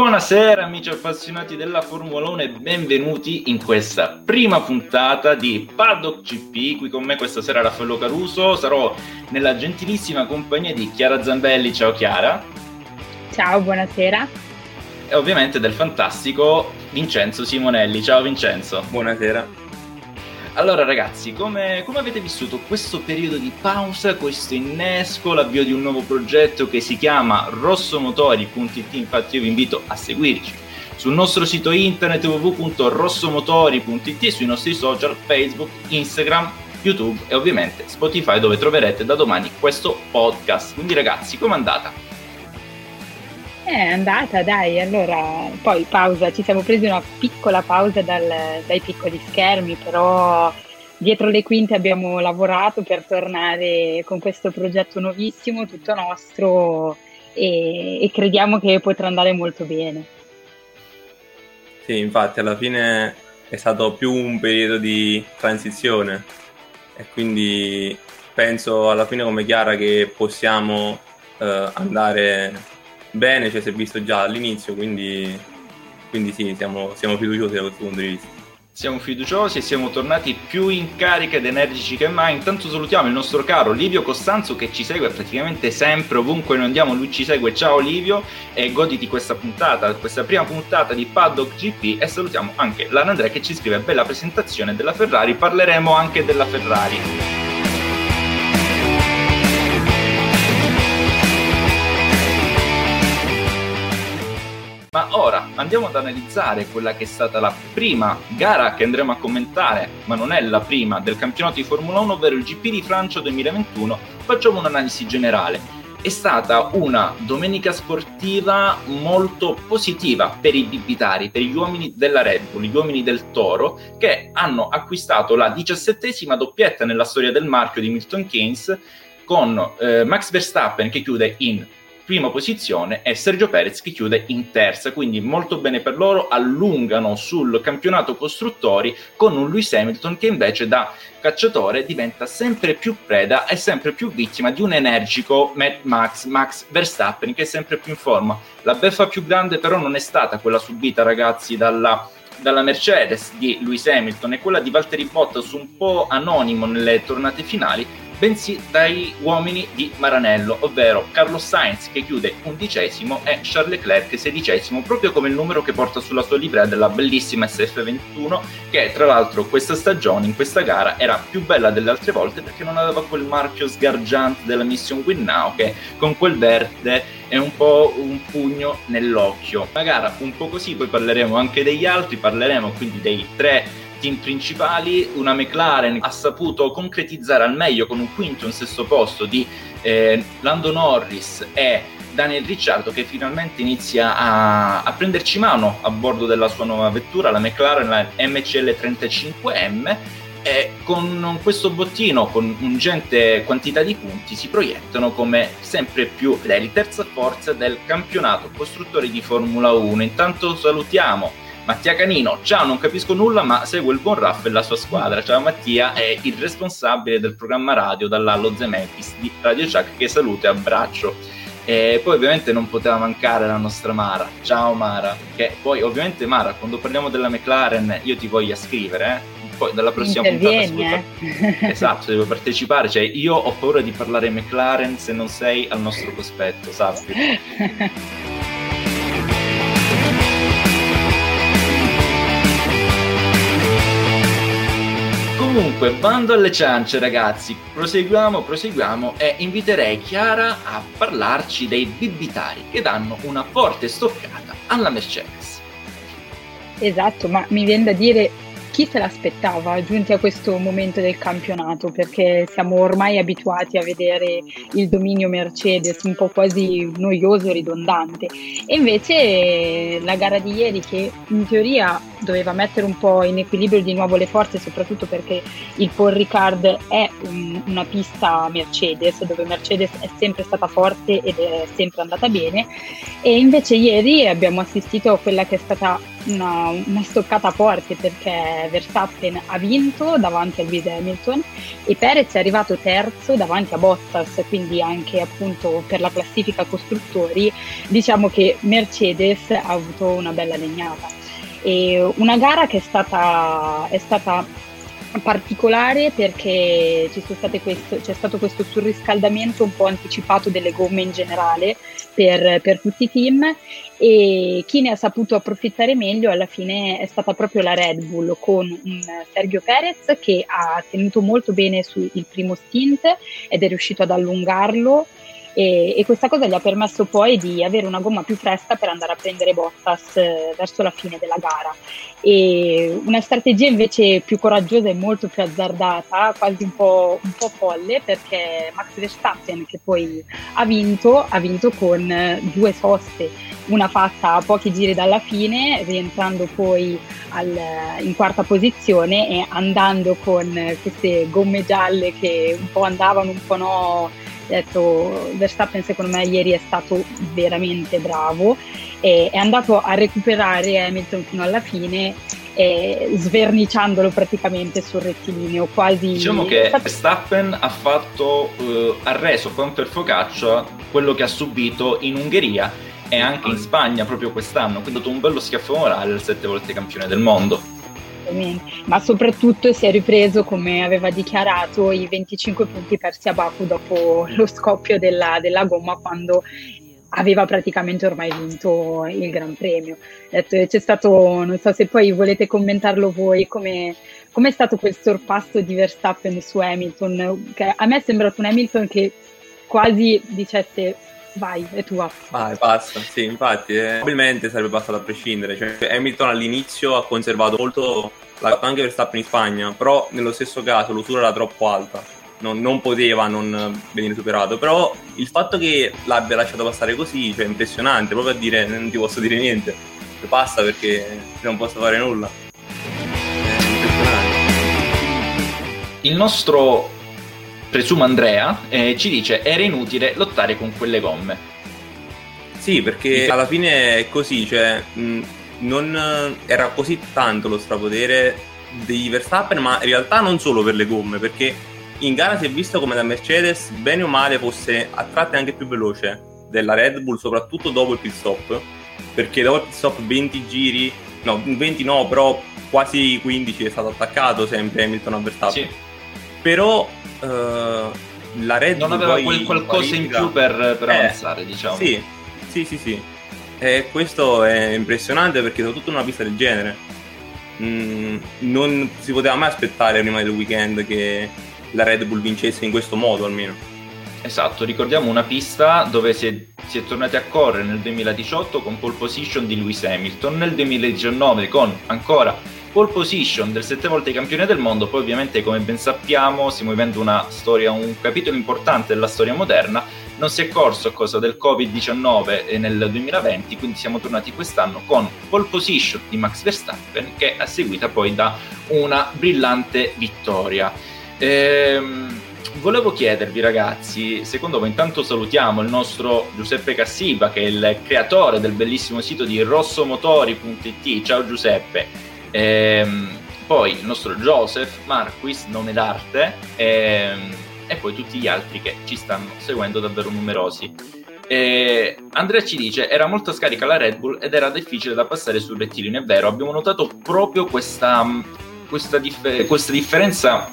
Buonasera amici appassionati della Formula 1 e benvenuti in questa prima puntata di Paddock GP. Qui con me questa sera Raffaello Caruso, sarò nella gentilissima compagnia di Chiara Zambelli. Ciao Chiara. Ciao, buonasera. E ovviamente del fantastico Vincenzo Simonelli. Ciao Vincenzo. Buonasera. Allora ragazzi, come, come, avete vissuto questo periodo di pausa, questo innesco, l'avvio di un nuovo progetto che si chiama rossomotori.it, infatti io vi invito a seguirci sul nostro sito internet www.rossomotori.it e sui nostri social Facebook, Instagram, YouTube e ovviamente Spotify dove troverete da domani questo podcast. Quindi ragazzi, com'è andata? È andata, dai, allora poi pausa, ci siamo presi una piccola pausa dal, dai piccoli schermi, però dietro le quinte abbiamo lavorato per tornare con questo progetto nuovissimo, tutto nostro e, e crediamo che potrà andare molto bene. Sì, infatti alla fine è stato più un periodo di transizione e quindi penso alla fine come Chiara che possiamo eh, andare bene, cioè si è visto già all'inizio, quindi, quindi sì, siamo, siamo fiduciosi da questo punto di vista. Siamo fiduciosi e siamo tornati più in carica ed energici che mai. Intanto salutiamo il nostro caro Livio Costanzo che ci segue praticamente sempre, ovunque noi andiamo, lui ci segue. Ciao Livio e goditi questa puntata, questa prima puntata di Paddock GP e salutiamo anche Lana Andrea che ci scrive bella presentazione della Ferrari. Parleremo anche della Ferrari. Ma ora andiamo ad analizzare quella che è stata la prima gara che andremo a commentare, ma non è la prima del campionato di Formula 1, ovvero il GP di Francia 2021. Facciamo un'analisi generale. È stata una domenica sportiva molto positiva per i bibitari, per gli uomini della Red Bull, gli uomini del Toro, che hanno acquistato la diciassettesima doppietta nella storia del marchio di Milton Keynes con eh, Max Verstappen che chiude in prima posizione e Sergio Perez che chiude in terza, quindi molto bene per loro, allungano sul campionato costruttori con un Lewis Hamilton che invece da cacciatore diventa sempre più preda e sempre più vittima di un energico Mad Max, Max Verstappen che è sempre più in forma. La beffa più grande però non è stata quella subita ragazzi dalla dalla Mercedes di Lewis Hamilton e quella di Valtteri Bottas un po' anonimo nelle tornate finali, bensì dai uomini di Maranello, ovvero Carlos Sainz che chiude undicesimo e Charles Leclerc sedicesimo, proprio come il numero che porta sulla sua livrea della bellissima SF21, che tra l'altro questa stagione, in questa gara, era più bella delle altre volte perché non aveva quel marchio sgargiante della Mission Win Now che con quel verde è un po' un pugno nell'occhio. Una gara un po' così, poi parleremo anche degli altri, parleremo quindi dei tre team principali, una McLaren ha saputo concretizzare al meglio con un quinto e un sesto posto di eh, Lando Norris e Daniel Ricciardo che finalmente inizia a, a, prenderci mano a bordo della sua nuova vettura, la McLaren la MCL 35M e con questo bottino, con ingente quantità di punti, si proiettano come sempre più le terza forza del campionato costruttori di Formula 1. Intanto salutiamo Mattia Canino, ciao, non capisco nulla, ma segue il buon Raff e la sua squadra. Ciao Mattia, è il responsabile del programma radio dall'Allo Zemeckis di Radio Chuck che saluto e abbraccio. E poi ovviamente non poteva mancare la nostra Mara. Ciao Mara, che poi ovviamente Mara, quando parliamo della McLaren io ti voglio scrivere, eh? poi dalla prossima puntata eh? esatto, devo partecipare, cioè io ho paura di parlare McLaren se non sei al nostro cospetto, sappi. Comunque, bando alle ciance, ragazzi. Proseguiamo, proseguiamo e inviterei Chiara a parlarci dei bibitari che danno una forte stoccata alla Mercedes. Esatto, ma mi viene da dire chi se l'aspettava giunti a questo momento del campionato perché siamo ormai abituati a vedere il dominio Mercedes un po' quasi noioso e ridondante e invece la gara di ieri che in teoria doveva mettere un po' in equilibrio di nuovo le forze, soprattutto perché il Paul Ricard è un, una pista Mercedes, dove Mercedes è sempre stata forte ed è sempre andata bene. E invece ieri abbiamo assistito a quella che è stata una, una stoccata forte perché Verstappen ha vinto davanti a Lewis Hamilton e Perez è arrivato terzo davanti a Bottas, quindi anche appunto per la classifica costruttori diciamo che Mercedes ha avuto una bella legnata. E una gara che è stata, è stata particolare perché questo, c'è stato questo surriscaldamento un po' anticipato delle gomme in generale per, per, tutti i team. E chi ne ha saputo approfittare meglio alla fine è stata proprio la Red Bull con Sergio Perez che ha tenuto molto bene sul primo stint ed è riuscito ad allungarlo e, e, questa cosa gli ha permesso poi di avere una gomma più fresca per andare a prendere Bottas eh, verso la fine della gara. E una strategia invece più coraggiosa e molto più azzardata, quasi un po', un po folle, perché Max Verstappen, che poi ha vinto, ha vinto con due soste, una fatta a pochi giri dalla fine, rientrando poi al, in quarta posizione e andando con queste gomme gialle che un po' andavano, un po' no detto Verstappen secondo me ieri è stato veramente bravo e è andato a recuperare Hamilton fino alla fine eh, sverniciandolo praticamente sul rettilineo quasi diciamo che Verstappen ha fatto eh, ha reso con per focaccia quello che ha subito in Ungheria e anche in Spagna proprio quest'anno quindi ha dato un bello schiaffo morale al sette volte campione del mondo ma soprattutto si è ripreso, come aveva dichiarato, i 25 punti persi a Baku dopo lo scoppio della, della gomma quando aveva praticamente ormai vinto il Gran Premio. C'è stato, non so se poi volete commentarlo voi, come è stato quel sorpasso di Verstappen su Hamilton? Che a me è sembrato un Hamilton che quasi dicesse vai, è tua. Vai, basta. Sì, infatti, eh, probabilmente sarebbe passato a prescindere. Cioè, Hamilton all'inizio ha conservato molto, anche Verstappen in Spagna, però nello stesso caso l'usura era troppo alta. Non, non, poteva non venire superato. Però il fatto che l'abbia lasciato passare così, cioè, è impressionante, proprio a dire non ti posso dire niente. Passa perché non posso fare nulla. È impressionante. Il nostro presumo Andrea, eh, ci dice era inutile lottare con quelle gomme. Sì, perché alla fine è così, cioè mh, non era così tanto lo strapotere di Verstappen, ma in realtà non solo per le gomme, perché in gara si è visto come la Mercedes, bene o male, fosse a tratti anche più veloce della Red Bull, soprattutto dopo il pit stop, perché dopo il pit stop 20 giri, no, 20 no, però quasi 15 è stato attaccato sempre Hamilton a Verstappen. Sì. Però uh, la Red non aveva quel qualcosa in più per, per eh, avanzare, diciamo. Sì, sì, sì, sì. E questo è impressionante perché soprattutto in una pista del genere mm, non si poteva mai aspettare prima del weekend che la Red Bull vincesse in questo modo almeno. Esatto, ricordiamo una pista dove si è, si è, tornati a correre nel 2018 con pole position di Lewis Hamilton, nel 2019 con ancora pole position del sette volte campione del mondo, poi ovviamente come ben sappiamo stiamo vivendo una storia, un capitolo importante della storia moderna, non si è corso a causa del Covid-19 nel 2020, quindi siamo tornati quest'anno con pole position di Max Verstappen che è seguita poi da una brillante vittoria. Ehm, volevo chiedervi ragazzi, secondo voi intanto salutiamo il nostro Giuseppe Cassiba che è il creatore del bellissimo sito di rossomotori.it, ciao Giuseppe. Ehm, poi il nostro Joseph Marquis, nome d'arte, ehm, e poi tutti gli altri che ci stanno seguendo davvero numerosi. Eh, Andrea ci dice era molto scarica la Red Bull ed era difficile da passare sul rettilineo è vero abbiamo notato proprio questa, questa, dif- questa differenza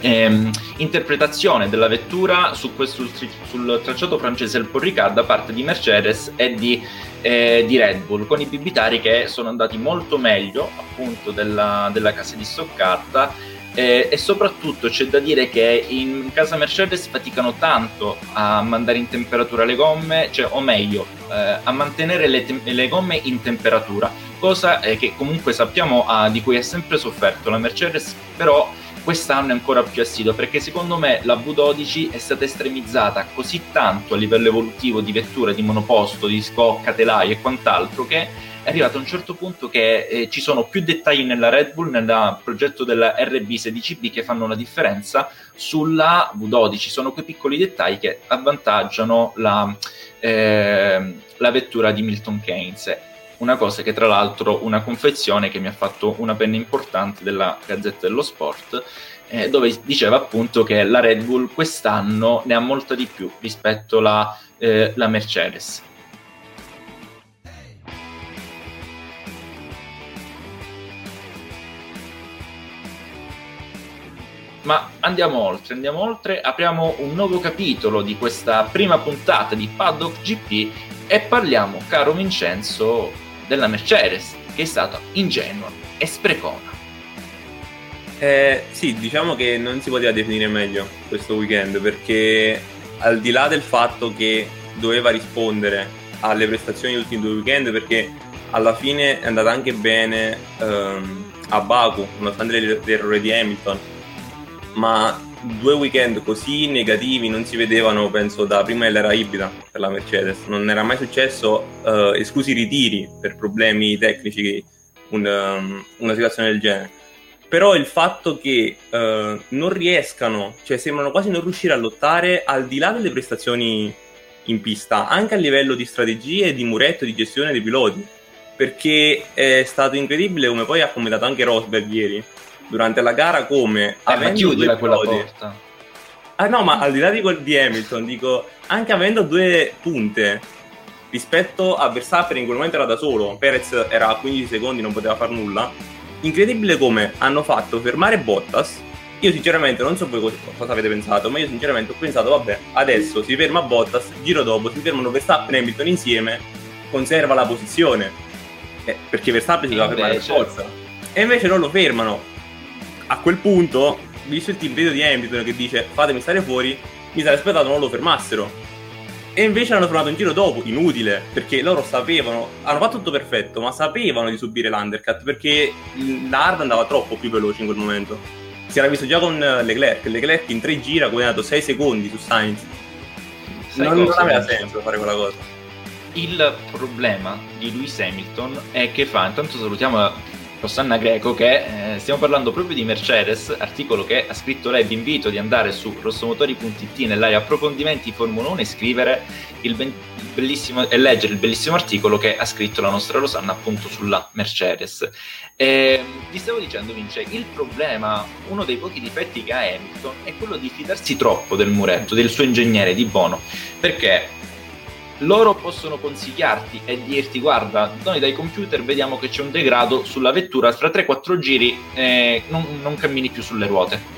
ehm, interpretazione della vettura su questo, sul tracciato francese del Paul Ricard da parte di Mercedes e di, eh, di, Red Bull, con i bibitari che sono andati molto meglio appunto della, della casa di Stoccarta. Eh, e soprattutto c'è da dire che in casa Mercedes faticano tanto a mandare in temperatura le gomme, cioè, o meglio, eh, a mantenere le, te- le, gomme in temperatura, cosa eh, che comunque sappiamo ah, di cui ha sempre sofferto la Mercedes, però quest'anno è ancora più assiduo perché secondo me la V12 è stata estremizzata così tanto a livello evolutivo di vettura, di monoposto, di scocca, telai e quant'altro che è arrivato a un certo punto che eh, ci sono più dettagli nella Red Bull, nel progetto della RB16B che fanno la differenza sulla V12. Sono quei piccoli dettagli che avvantaggiano la, eh, la vettura di Milton Keynes una cosa che tra l'altro una confezione che mi ha fatto una penna importante della Gazzetta dello Sport eh, dove diceva appunto che la Red Bull quest'anno ne ha molta di più rispetto alla eh, Mercedes. Ma andiamo oltre, andiamo oltre, apriamo un nuovo capitolo di questa prima puntata di Paddock GP e parliamo, caro Vincenzo, della Mercedes, che è stata ingenua e sprecona. Eh, sì, diciamo che non si poteva definire meglio questo weekend perché al di là del fatto che doveva rispondere alle prestazioni degli ultimi due weekend perché alla fine è andata anche bene ehm, a Baku, nonostante l'errore di Hamilton, ma due weekend così negativi non si vedevano, penso, da prima dell'era ibrida per la Mercedes. Non era mai successo, uh, esclusi i ritiri per problemi tecnici, un, um, una situazione del genere. Però il fatto che uh, non riescano, cioè sembrano quasi non riuscire a lottare al di là delle prestazioni in pista, anche a livello di strategie, di muretto, di gestione dei piloti. Perché è stato incredibile come poi ha commentato anche Rosberg ieri durante la gara come... Eh, ma chiudila quella porta. Ah no, ma al di là di quel di Hamilton, dico, anche avendo due punte rispetto a Verstappen in quel momento era da solo, Perez era a 15 secondi, non poteva fare nulla, incredibile come hanno fatto fermare Bottas. Io sinceramente non so voi cosa, cosa avete pensato, ma io sinceramente ho pensato, vabbè, adesso si ferma Bottas, giro dopo si fermano Verstappen e Hamilton insieme, conserva la posizione, eh, perché Verstappen si doveva fermare per forza. E invece non lo fermano, a quel punto, visto il team video di Hamilton che dice fatemi stare fuori, mi sarei aspettato non lo fermassero. E invece l'hanno fermato un giro dopo, inutile, perché loro sapevano, hanno fatto tutto perfetto, ma sapevano di subire l'undercut, perché la hard andava troppo più veloce in quel momento. Si era visto già con Leclerc, Leclerc in tre gira ha guadagnato 6 secondi su Sainz. non, non aveva senso fare quella cosa. Il problema di Lewis Hamilton è che fa, intanto salutiamo Rosanna Greco che eh, stiamo parlando proprio di Mercedes, articolo che ha scritto lei, vi invito di andare su rossomotori.it nell'area approfondimenti Formula 1 e scrivere il, ben, bellissimo, e leggere il bellissimo articolo che ha scritto la nostra Rosanna appunto sulla Mercedes. E, vi stavo dicendo Vince, il problema, uno dei pochi difetti che ha Hamilton è quello di fidarsi troppo del muretto, del suo ingegnere di Bono, perché loro possono consigliarti e dirti guarda noi dai computer vediamo che c'è un degrado sulla vettura fra 3-4 giri eh, non, non, cammini più sulle ruote.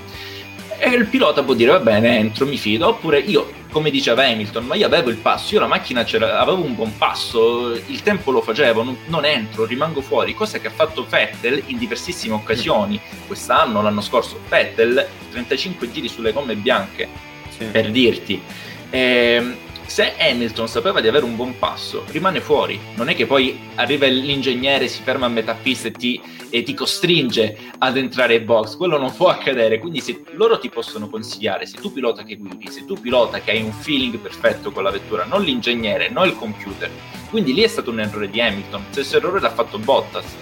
E il pilota può dire va bene entro mi fido. Oppure io come diceva Hamilton ma io avevo il passo io la macchina avevo un buon passo il tempo lo facevo non, non, entro rimango fuori. Cosa che ha fatto Vettel in diversissime occasioni quest'anno l'anno scorso. Vettel 35 giri sulle gomme bianche sì. per dirti. E, ehm, se Hamilton sapeva di avere un buon passo, rimane fuori. Non è che poi arriva l'ingegnere, si ferma a metà pista e ti, e ti costringe ad entrare in box. Quello non può accadere. Quindi se loro ti possono consigliare, se tu pilota che guidi, se tu pilota che hai un feeling perfetto con la vettura, non l'ingegnere, non il computer. Quindi lì è stato un errore di Hamilton. Stesso errore l'ha fatto Bottas.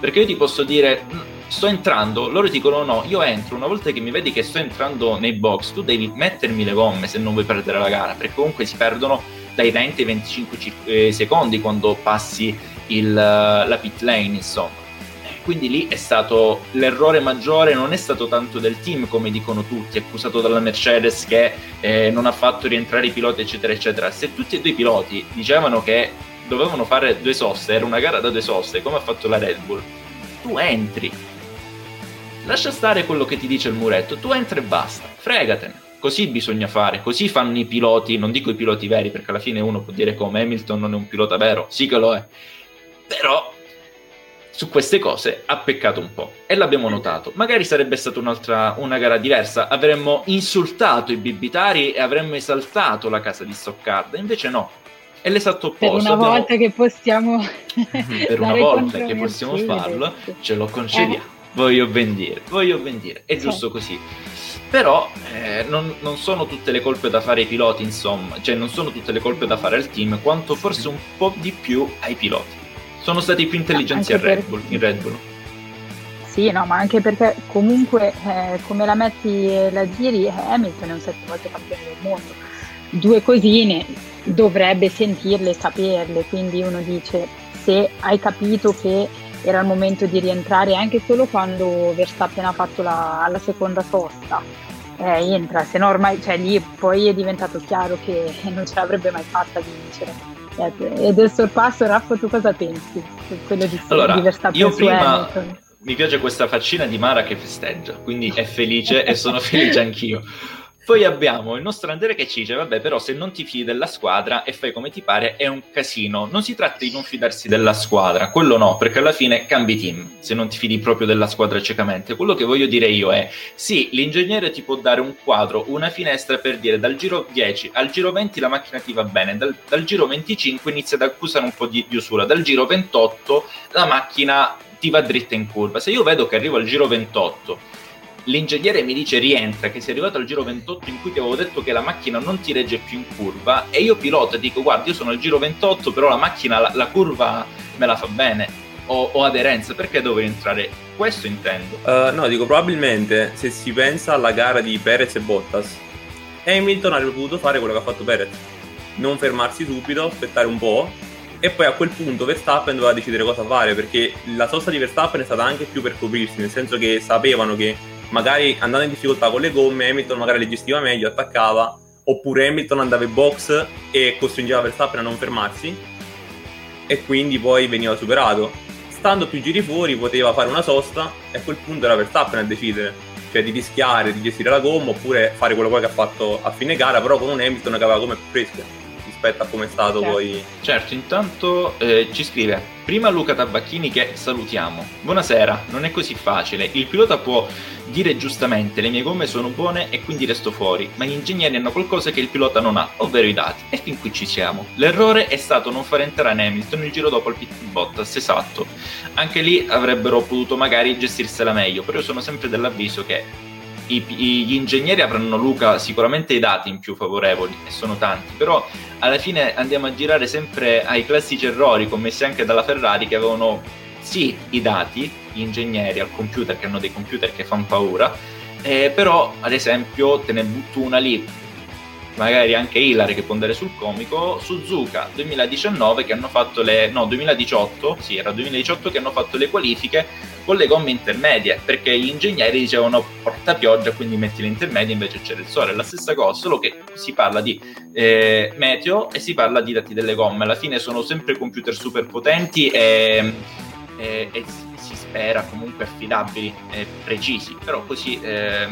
Perché io ti posso dire sto entrando, loro dicono no, io entro, una volta che mi vedi che sto entrando nei box, tu devi mettermi le gomme se non vuoi perdere la gara, perché comunque si perdono dai 20 ai 25 eh, secondi quando passi il, la pit lane, insomma. Quindi lì è stato l'errore maggiore, non è stato tanto del team come dicono tutti, accusato dalla Mercedes che eh, non ha fatto rientrare i piloti, eccetera, eccetera. Se tutti e due i piloti dicevano che dovevano fare due soste, era una gara da due soste, come ha fatto la Red Bull, tu entri, Lascia stare quello che ti dice il muretto, tu entri e basta, fregatene. Così bisogna fare, così fanno i piloti, non dico i piloti veri perché alla fine uno può dire come Hamilton non è un pilota vero, sì che lo è, però su queste cose ha peccato un po' e l'abbiamo notato. Magari sarebbe stata un'altra una gara diversa, avremmo insultato i bibitari e avremmo esaltato la casa di Stoccarda, invece no. È l'esatto opposto. Per una abbiamo... volta che possiamo per una volta che possiamo farlo, ce lo concediamo. Eh voglio ben dire, voglio ben dire, è giusto così. Però eh, non, non, sono tutte le colpe da fare ai piloti, insomma, cioè non sono tutte le colpe da fare al team, quanto forse un po' di più ai piloti. Sono stati più intelligenti a Red Bull, in Red Bull. Sì, no, ma anche perché comunque eh, come la metti e la giri, Hamilton è un sette volte campione del mondo. Due cosine dovrebbe sentirle saperle, quindi uno dice se hai capito che era il momento di rientrare anche solo quando Verstappen ha fatto la, la seconda sosta. Eh, entra, se no ormai, cioè lì poi è diventato chiaro che non ce l'avrebbe mai fatta di vincere. Eh, e del sorpasso, Raffo, tu cosa pensi? Quello di, allora, di Verstappen io prima... Hamilton mi piace questa faccina di Mara che festeggia, quindi è felice e sono felice anch'io. Poi abbiamo il nostro Andrea che ci dice: Vabbè, però se non ti fidi della squadra e fai come ti pare, è un casino. Non si tratta di non fidarsi della squadra, quello no, perché alla fine cambi team se non ti fidi proprio della squadra ciecamente. Quello che voglio dire io è: sì, l'ingegnere ti può dare un quadro, una finestra per dire dal giro 10 al giro 20 la macchina ti va bene, dal, dal giro 25 inizia ad accusare un po' di, di usura, dal giro 28 la macchina ti va dritta in curva. Se io vedo che arrivo al giro 28 l'ingegnere mi dice rientra, che sei arrivato al giro 28 in cui ti avevo detto che la macchina non ti regge più in curva e io pilota dico guarda io sono al giro 28 però la macchina la, la curva me la fa bene ho, ho, aderenza, perché devo entrare? Questo intendo. Uh, no, dico probabilmente se si pensa alla gara di Perez e Bottas, Hamilton avrebbe potuto fare quello che ha fatto Perez, non fermarsi subito, aspettare un po' e poi a quel punto Verstappen doveva decidere cosa fare perché la sosta di Verstappen è stata anche più per coprirsi, nel senso che sapevano che magari andando in difficoltà con le gomme, Hamilton magari le gestiva meglio, attaccava, oppure Hamilton andava in box e costringeva Verstappen a non fermarsi e quindi poi veniva superato. Stando più giri fuori poteva fare una sosta e a quel punto era Verstappen a decidere, cioè di rischiare di gestire la gomma oppure fare quello che ha fatto a fine gara, però con un Hamilton che aveva gomme più fresche rispetto a come è stato certo. poi. Certo, intanto eh, ci scrive prima Luca Tabacchini che salutiamo. Buonasera, non è così facile. Il pilota può dire giustamente le mie gomme sono buone e quindi resto fuori, ma gli ingegneri hanno qualcosa che il pilota non ha, ovvero i dati. E fin qui ci siamo. L'errore è stato non far entrare Hamilton il giro dopo il pit Bottas, esatto. Anche lì avrebbero potuto magari gestirsela meglio, però io sono sempre dell'avviso che i, gli ingegneri avranno Luca sicuramente i dati in più favorevoli e sono tanti, però alla fine andiamo a girare sempre ai classici errori commessi anche dalla Ferrari che avevano sì i dati, gli ingegneri al computer che hanno dei computer che fanno paura, eh, però ad esempio te ne butto una lì magari anche Hilary che può andare sul comico, Suzuka 2019 che hanno fatto le no 2018, sì, era 2018 che hanno fatto le qualifiche con le gomme intermedie, perché gli ingegneri dicevano porta pioggia, quindi metti le intermedie invece c'era il sole, la stessa cosa, solo che si parla di eh, meteo e si parla di dati delle gomme, alla fine sono sempre computer super potenti e, e, e si spera comunque affidabili e precisi, però così eh,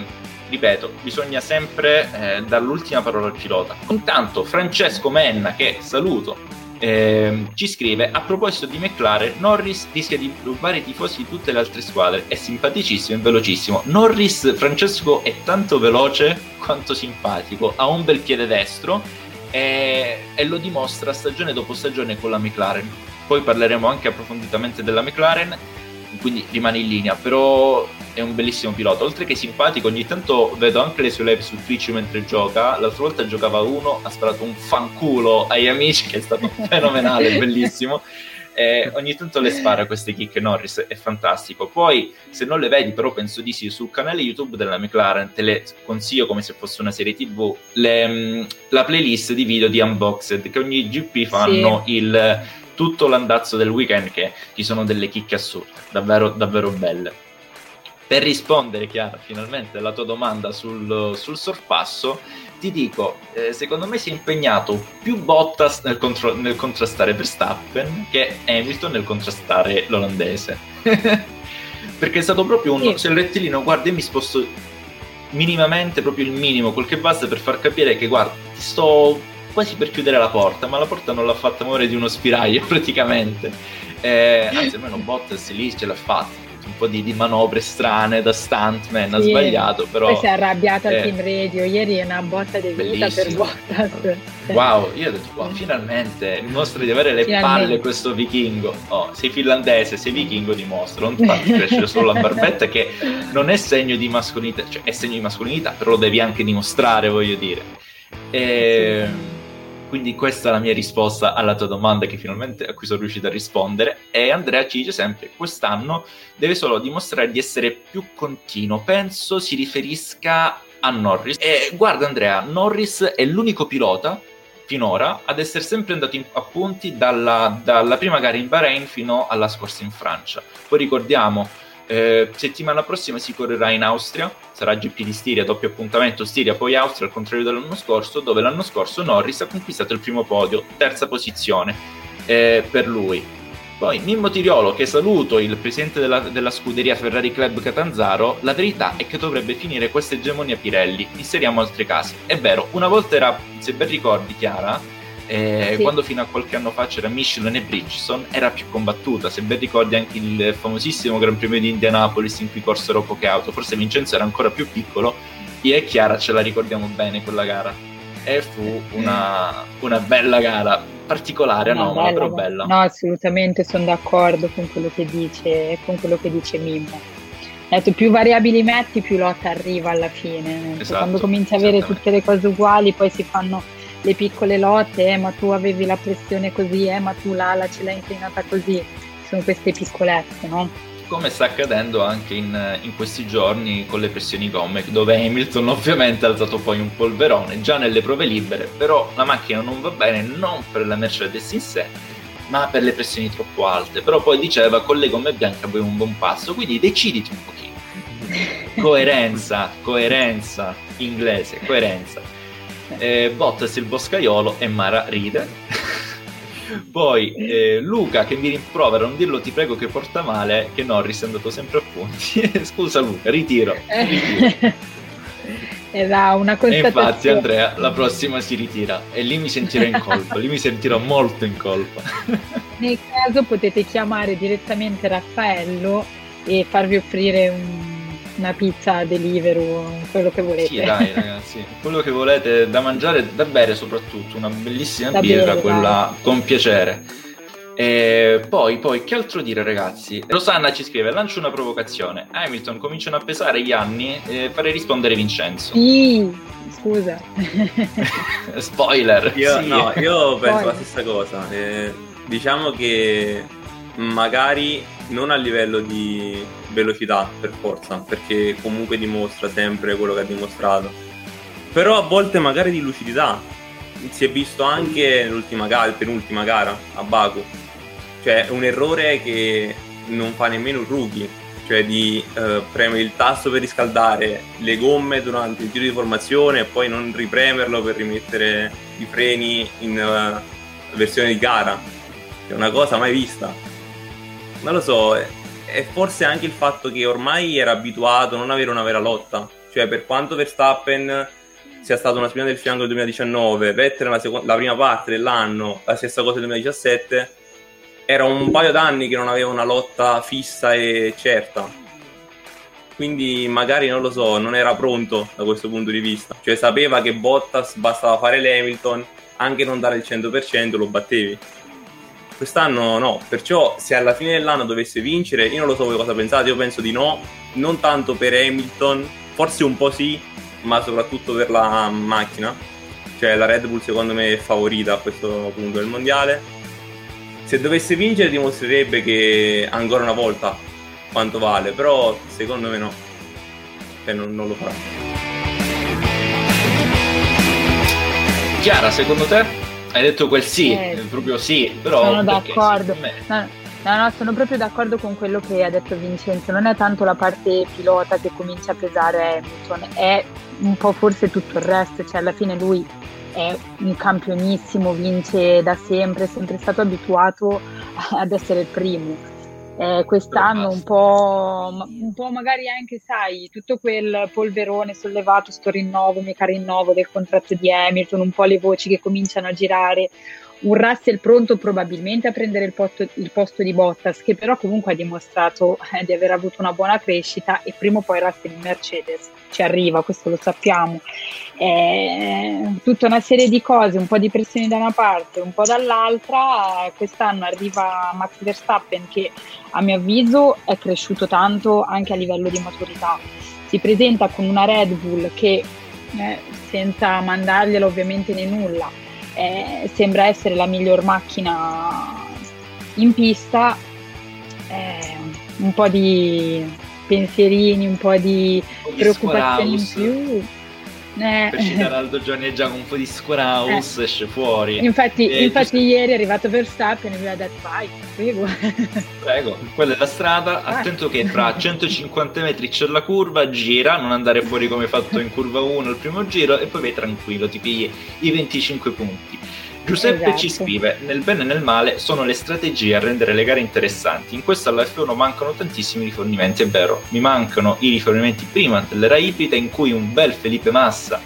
ripeto, bisogna sempre eh, dare parola al pilota. Intanto Francesco Menna, che saluto, eh, ci scrive a proposito di McLaren Norris rischia di rubare i tifosi di tutte le altre squadre. È simpaticissimo e velocissimo. Norris Francesco è tanto veloce quanto simpatico. Ha un bel piede destro e, e lo dimostra stagione dopo stagione con la McLaren. Poi parleremo anche approfonditamente della McLaren quindi rimane in linea però è un bellissimo pilota, oltre che simpatico, ogni tanto vedo anche le sue live su Twitch mentre gioca, l'altra volta giocava uno, ha sparato un fanculo agli amici che è stato fenomenale, bellissimo. E ogni tanto le spara queste kick Norris, è fantastico. Poi, se non le vedi, però penso di sì, sul canale YouTube della McLaren te le consiglio come se fosse una serie TV, le, mm, la playlist di video di Unboxed che ogni GP fanno sì. il, tutto l'andazzo del weekend che ci sono delle chicche assurde, davvero, davvero belle per rispondere, Chiara, finalmente alla tua domanda sul, sul sorpasso, ti dico, eh, secondo me si è impegnato più Bottas nel, contro- nel contrastare Verstappen che Hamilton nel contrastare l'olandese. Perché è stato proprio un... Se il rettilino, guarda, io mi sposto minimamente, proprio il minimo, quel che basta per far capire che, guarda, sto quasi per chiudere la porta, ma la porta non l'ha fatta muovere di uno spiraglio praticamente. Eh, anzi, almeno Bottas lì ce l'ha fatta un po' di, di manovre strane da stuntman, sì. ha sbagliato, però... Poi si è arrabbiato eh, al team radio, ieri è una botta di vita bellissimo. per Bottas. Wow, io ho detto, wow, finalmente dimostra di avere le finalmente. palle questo vichingo. Oh, sei finlandese, sei vichingo, dimostra, non ti fatti crescere solo la barbetta che non è segno di mascolinità, cioè è segno di mascolinità, però lo devi anche dimostrare, voglio dire. E... Ehm, quindi questa è la mia risposta alla tua domanda che finalmente a cui sono riuscito a rispondere. E Andrea ci dice sempre: quest'anno deve solo dimostrare di essere più continuo. Penso si riferisca a Norris. E guarda, Andrea, Norris è l'unico pilota finora ad essere sempre andato in, a punti dalla, dalla prima gara in Bahrain fino alla scorsa in Francia. Poi ricordiamo eh, settimana prossima si correrà in Austria, sarà GP di Stiria, doppio appuntamento Stiria, poi Austria, al contrario dell'anno scorso, dove l'anno scorso Norris ha conquistato il primo podio, terza posizione eh, per lui. Poi Mimmo Tiriolo, che saluto, il presidente della, della, scuderia Ferrari Club Catanzaro, la verità è che dovrebbe finire questa egemonia Pirelli, inseriamo altri casi. È vero, una volta era, se ben ricordi Chiara, eh, sì. Quando fino a qualche anno fa c'era Michelin e Bridgestone era più combattuta. Se ben ricordi anche il famosissimo Gran Premio di Indianapolis in cui corsero poche auto, forse Vincenzo era ancora più piccolo. Io e Chiara ce la ricordiamo bene quella gara. E fu una, una bella gara, particolare, no, bella, però bella. No, assolutamente sono d'accordo con quello che dice, con quello che dice Mimmo. Detto, più variabili metti, più lotta arriva alla fine. Esatto, Quando cominci a avere tutte le cose uguali, poi si fanno le piccole lotte, eh, ma tu avevi la pressione così, eh, ma tu l'ala ce l'hai inclinata così, sono queste piccolezze, no? Come sta accadendo anche in, in, questi giorni con le pressioni gomme, dove Hamilton ovviamente ha alzato poi un polverone già nelle prove libere, però la macchina non va bene non per la Mercedes in sé, ma per le pressioni troppo alte. Però poi diceva con le gomme bianche abbiamo un buon passo, quindi deciditi un pochino. Coerenza, coerenza inglese, coerenza eh, Bottas il boscaiolo e Mara ride. Poi eh, Luca che mi rimprovera, non dirlo ti prego che porta male, che Norris è andato sempre a punti. Scusa Luca, ritiro. ritiro. Era una E infatti Andrea la prossima si ritira e lì mi sentirò in colpa, lì mi sentirò molto in colpa. Nel caso potete chiamare direttamente Raffaello e farvi offrire un una pizza, Deliveroo, quello che volete. Sì, dai ragazzi, quello che volete da mangiare, da bere soprattutto, una bellissima da birra, bere, quella dai. con piacere. E poi, poi, che altro dire ragazzi? Rosanna ci scrive, lancio una provocazione. Hamilton cominciano a pesare gli anni e farei rispondere Vincenzo. Sì, scusa. Spoiler. Io, sì. no, io penso Spoiler. la stessa cosa. Eh, diciamo che magari non a livello di velocità per forza, perché comunque dimostra sempre quello che ha dimostrato. Però a volte magari di lucidità. Si è visto anche nell'ultima gara, penultima gara a Baku. Cioè un errore che non fa nemmeno un rookie, cioè di eh, premere il tasto per riscaldare le gomme durante il giro di formazione e poi non ripremerlo per rimettere i freni in uh, versione di gara. È una cosa mai vista. Non lo so, e forse anche il fatto che ormai era abituato a non avere una vera lotta. Cioè, per quanto Verstappen sia stata una spina del fianco nel 2019, Vettel la, seconda, la prima parte dell'anno, la stessa cosa nel 2017, era un paio d'anni che non aveva una lotta fissa e certa. Quindi magari non lo so, non era pronto da questo punto di vista. Cioè sapeva che Bottas bastava fare l'Hamilton, anche non dare il 100% lo battevi. Quest'anno no, perciò se alla fine dell'anno dovesse vincere, io non lo so voi cosa pensate, io penso di no, non tanto per Hamilton, forse un po' sì, ma soprattutto per la macchina. Cioè la Red Bull secondo me è favorita a questo punto del mondiale. Se dovesse vincere dimostrerebbe che ancora una volta quanto vale, però secondo me no, cioè non, non lo farà. Chiara, secondo te? Hai detto quel sì, eh, proprio sì, però... Sono d'accordo. No, no, no, sono proprio d'accordo con quello che ha detto Vincenzo. Non è tanto la parte pilota che comincia a pesare Hamilton, è un po' forse tutto il resto. Cioè, alla fine lui è un campionissimo, vince da sempre, è sempre stato abituato ad essere il primo eh, quest'anno un po', un po' magari anche, sai, tutto quel polverone sollevato, sto rinnovo, mica rinnovo del contratto di Hamilton, un po' le voci che cominciano a girare, un Russell pronto probabilmente a prendere il posto, il posto di Bottas, che però comunque ha dimostrato eh, di aver avuto una buona crescita e prima o poi Russell in Mercedes ci arriva, questo lo sappiamo. Eh, tutta una serie di cose, un po' di pressioni da una parte, un po' dall'altra. Quest'anno arriva Max Verstappen che a mio avviso è cresciuto tanto anche a livello di maturità. Si presenta con una Red Bull che, eh, senza mandarglielo ovviamente né nulla, eh, sembra essere la miglior macchina in pista, eh, un po' di pensierini, un po' di, un preoccupazioni in più eh. Per citare Aldo Gianni e Giacomo, un po' di scoraus eh. esce fuori. Infatti, e infatti ieri è arrivato Verstappen e mi ha detto vai, prego. Prego, quella è la strada, vai. attento che tra 150 metri c'è la curva, gira, non andare fuori come fatto in curva 1 il primo giro e poi vai tranquillo, ti pigli i 25 punti. Giuseppe esatto. ci scrive: Nel bene e nel male sono le strategie a rendere le gare interessanti. In questo alla F1 mancano tantissimi rifornimenti, è vero. Mi mancano i rifornimenti prima dell'era ibrida, in cui un bel Felipe Massa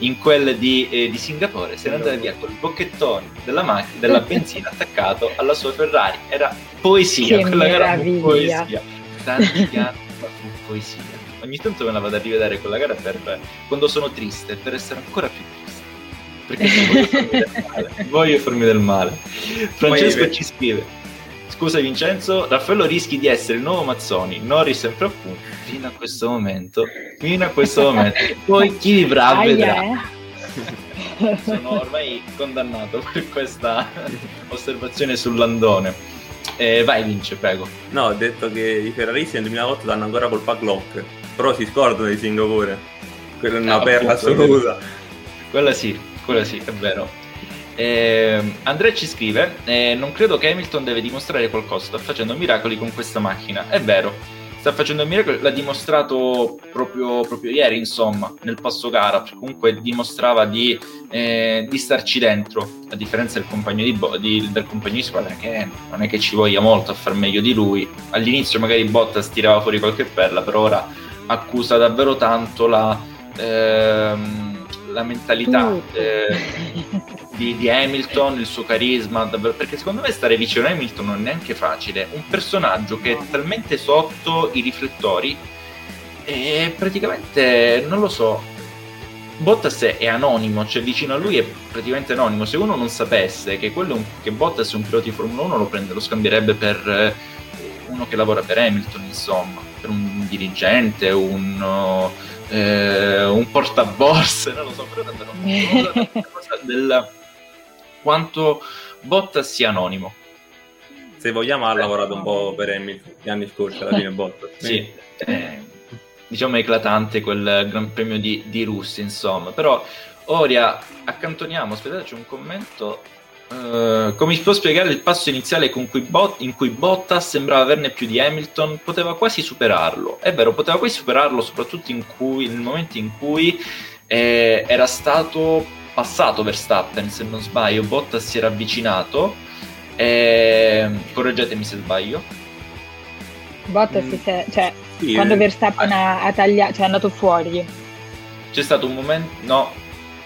in quelle di, eh, di Singapore se ne andava via col bocchettone della, macchina, della benzina attaccato alla sua Ferrari. Era poesia, che quella meraviglia. era poesia. Tanti anni fa fu poesia. Ogni tanto me la vado a rivedere quella gara per quando sono triste, per essere ancora più triste perché voglio farmi del male. Francesco ci scrive. Scusa Vincenzo, Raffaello rischi di essere il nuovo Mazzoni, Norris sempre a punto, fino a questo momento, fino a questo momento. Poi chi vivrà ah, vedrà. Yeah. Sono ormai condannato per questa osservazione sull'andone. Eh, vai Vince, prego. No, ho detto che i ferraristi nel 2008 danno ancora col padlock, però si scordano di Singapore. Quella è una no, perla assoluta. Quella sì, quello sì, è vero. Eh, Andrea ci scrive: eh, Non credo che Hamilton deve dimostrare qualcosa, sta facendo miracoli con questa macchina. È vero, sta facendo miracoli, l'ha dimostrato proprio, proprio ieri, insomma, nel passo gara. Perché comunque dimostrava di, eh, di, starci dentro, a differenza del compagno di, bo- di, del compagno di squadra, che non è che ci voglia molto a far meglio di lui. All'inizio, magari Bottas tirava fuori qualche perla, però ora accusa davvero tanto la. Ehm, la mentalità eh, di, di, Hamilton, il suo carisma, perché secondo me stare vicino a Hamilton non è neanche facile. Un personaggio che è talmente sotto i riflettori e praticamente, non lo so, Bottas è anonimo, cioè vicino a lui è praticamente anonimo. Se uno non sapesse che, un, che Bottas è un pilota di Formula 1 lo prende, lo scambierebbe per eh, uno che lavora per Hamilton, insomma, un dirigente, un... Eh, un portaborse, non lo so, però davvero una cosa del quanto Bottas sia anonimo. Se vogliamo ha lavorato un po' per Hamilton gli anni scorsi, alla fine Bottas. sì, eh, diciamo eclatante quel Gran Premio di, di Russia, insomma, però Oria, accantoniamo, aspettate, c'è un commento Uh, come si può spiegare il passo iniziale cui Bot- in cui Bottas sembrava averne più di Hamilton? Poteva quasi superarlo. È vero, poteva quasi superarlo, soprattutto in cui, nel momento in cui eh, era stato passato Verstappen, se non sbaglio. Bottas si era avvicinato. Eh, correggetemi se sbaglio. Bottas, mm. se, cioè, sì, quando eh, Verstappen eh. ha, ha tagliato, cioè è andato fuori. C'è stato un momento, no,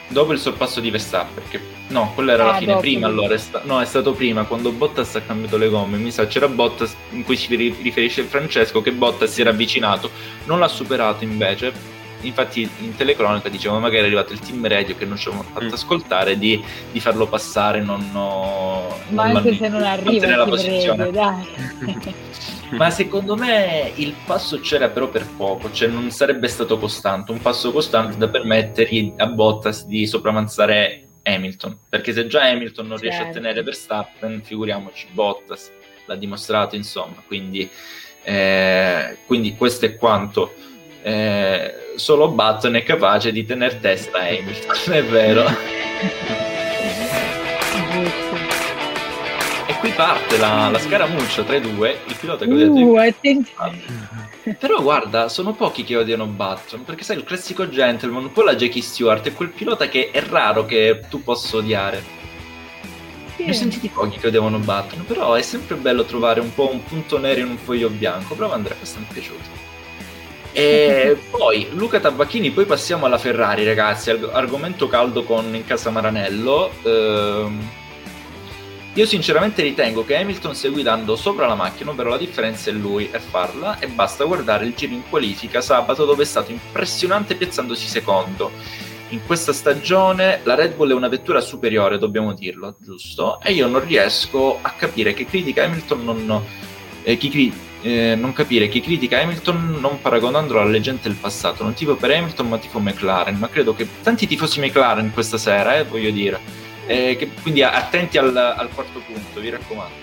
dopo il sorpasso di Verstappen, che No, quello era ah, la fine, dopo. prima allora, è sta- no è stato prima, quando Bottas ha cambiato le gomme, mi sa c'era Bottas in cui si riferisce Francesco che Bottas si era avvicinato, non l'ha superato invece, infatti in telecronaca dicevano magari è arrivato il team radio che non ci avevano fatto mm. ascoltare di, di, farlo passare, non, no, Ma non anche se non arriva la posizione. Radio, Ma secondo me il passo c'era però per poco, cioè non sarebbe stato costante, un passo costante da permettergli a Bottas di sopravanzare Hamilton, perché se già Hamilton non riesce certo. a tenere Verstappen, figuriamoci Bottas, l'ha dimostrato insomma, quindi, eh, quindi questo è quanto. Eh, solo Button è capace di tenere testa a Hamilton, è vero. e qui parte la, la scaramuccia tra i due, il pilota che uh, ho detto... Però guarda, sono pochi che odiano Button, perché sai, il classico gentleman, un po' la Jackie Stewart, è quel pilota che è raro che tu possa odiare. Sì. Ne ho sentiti pochi che odiavano Button, però è sempre bello trovare un po' un punto nero in un foglio bianco. Bravo Andrea, questo mi è piaciuto. E poi Luca Tabacchini, poi passiamo alla Ferrari, ragazzi. Argomento caldo con in casa Maranello. Ehm io sinceramente ritengo che Hamilton stia guidando sopra la macchina, ovvero la differenza è lui e farla e basta guardare il giro in qualifica sabato dove è stato impressionante piazzandosi secondo. In questa stagione la Red Bull è una vettura superiore, dobbiamo dirlo, giusto? E io non riesco a capire che critica Hamilton non, eh, chi, eh, non capire chi critica Hamilton non paragonandolo alle leggende del passato. Non tifo per Hamilton ma tifo McLaren, ma credo che tanti tifosi McLaren questa sera, eh, voglio dire Eh, che, quindi attenti al, al, quarto punto, vi raccomando.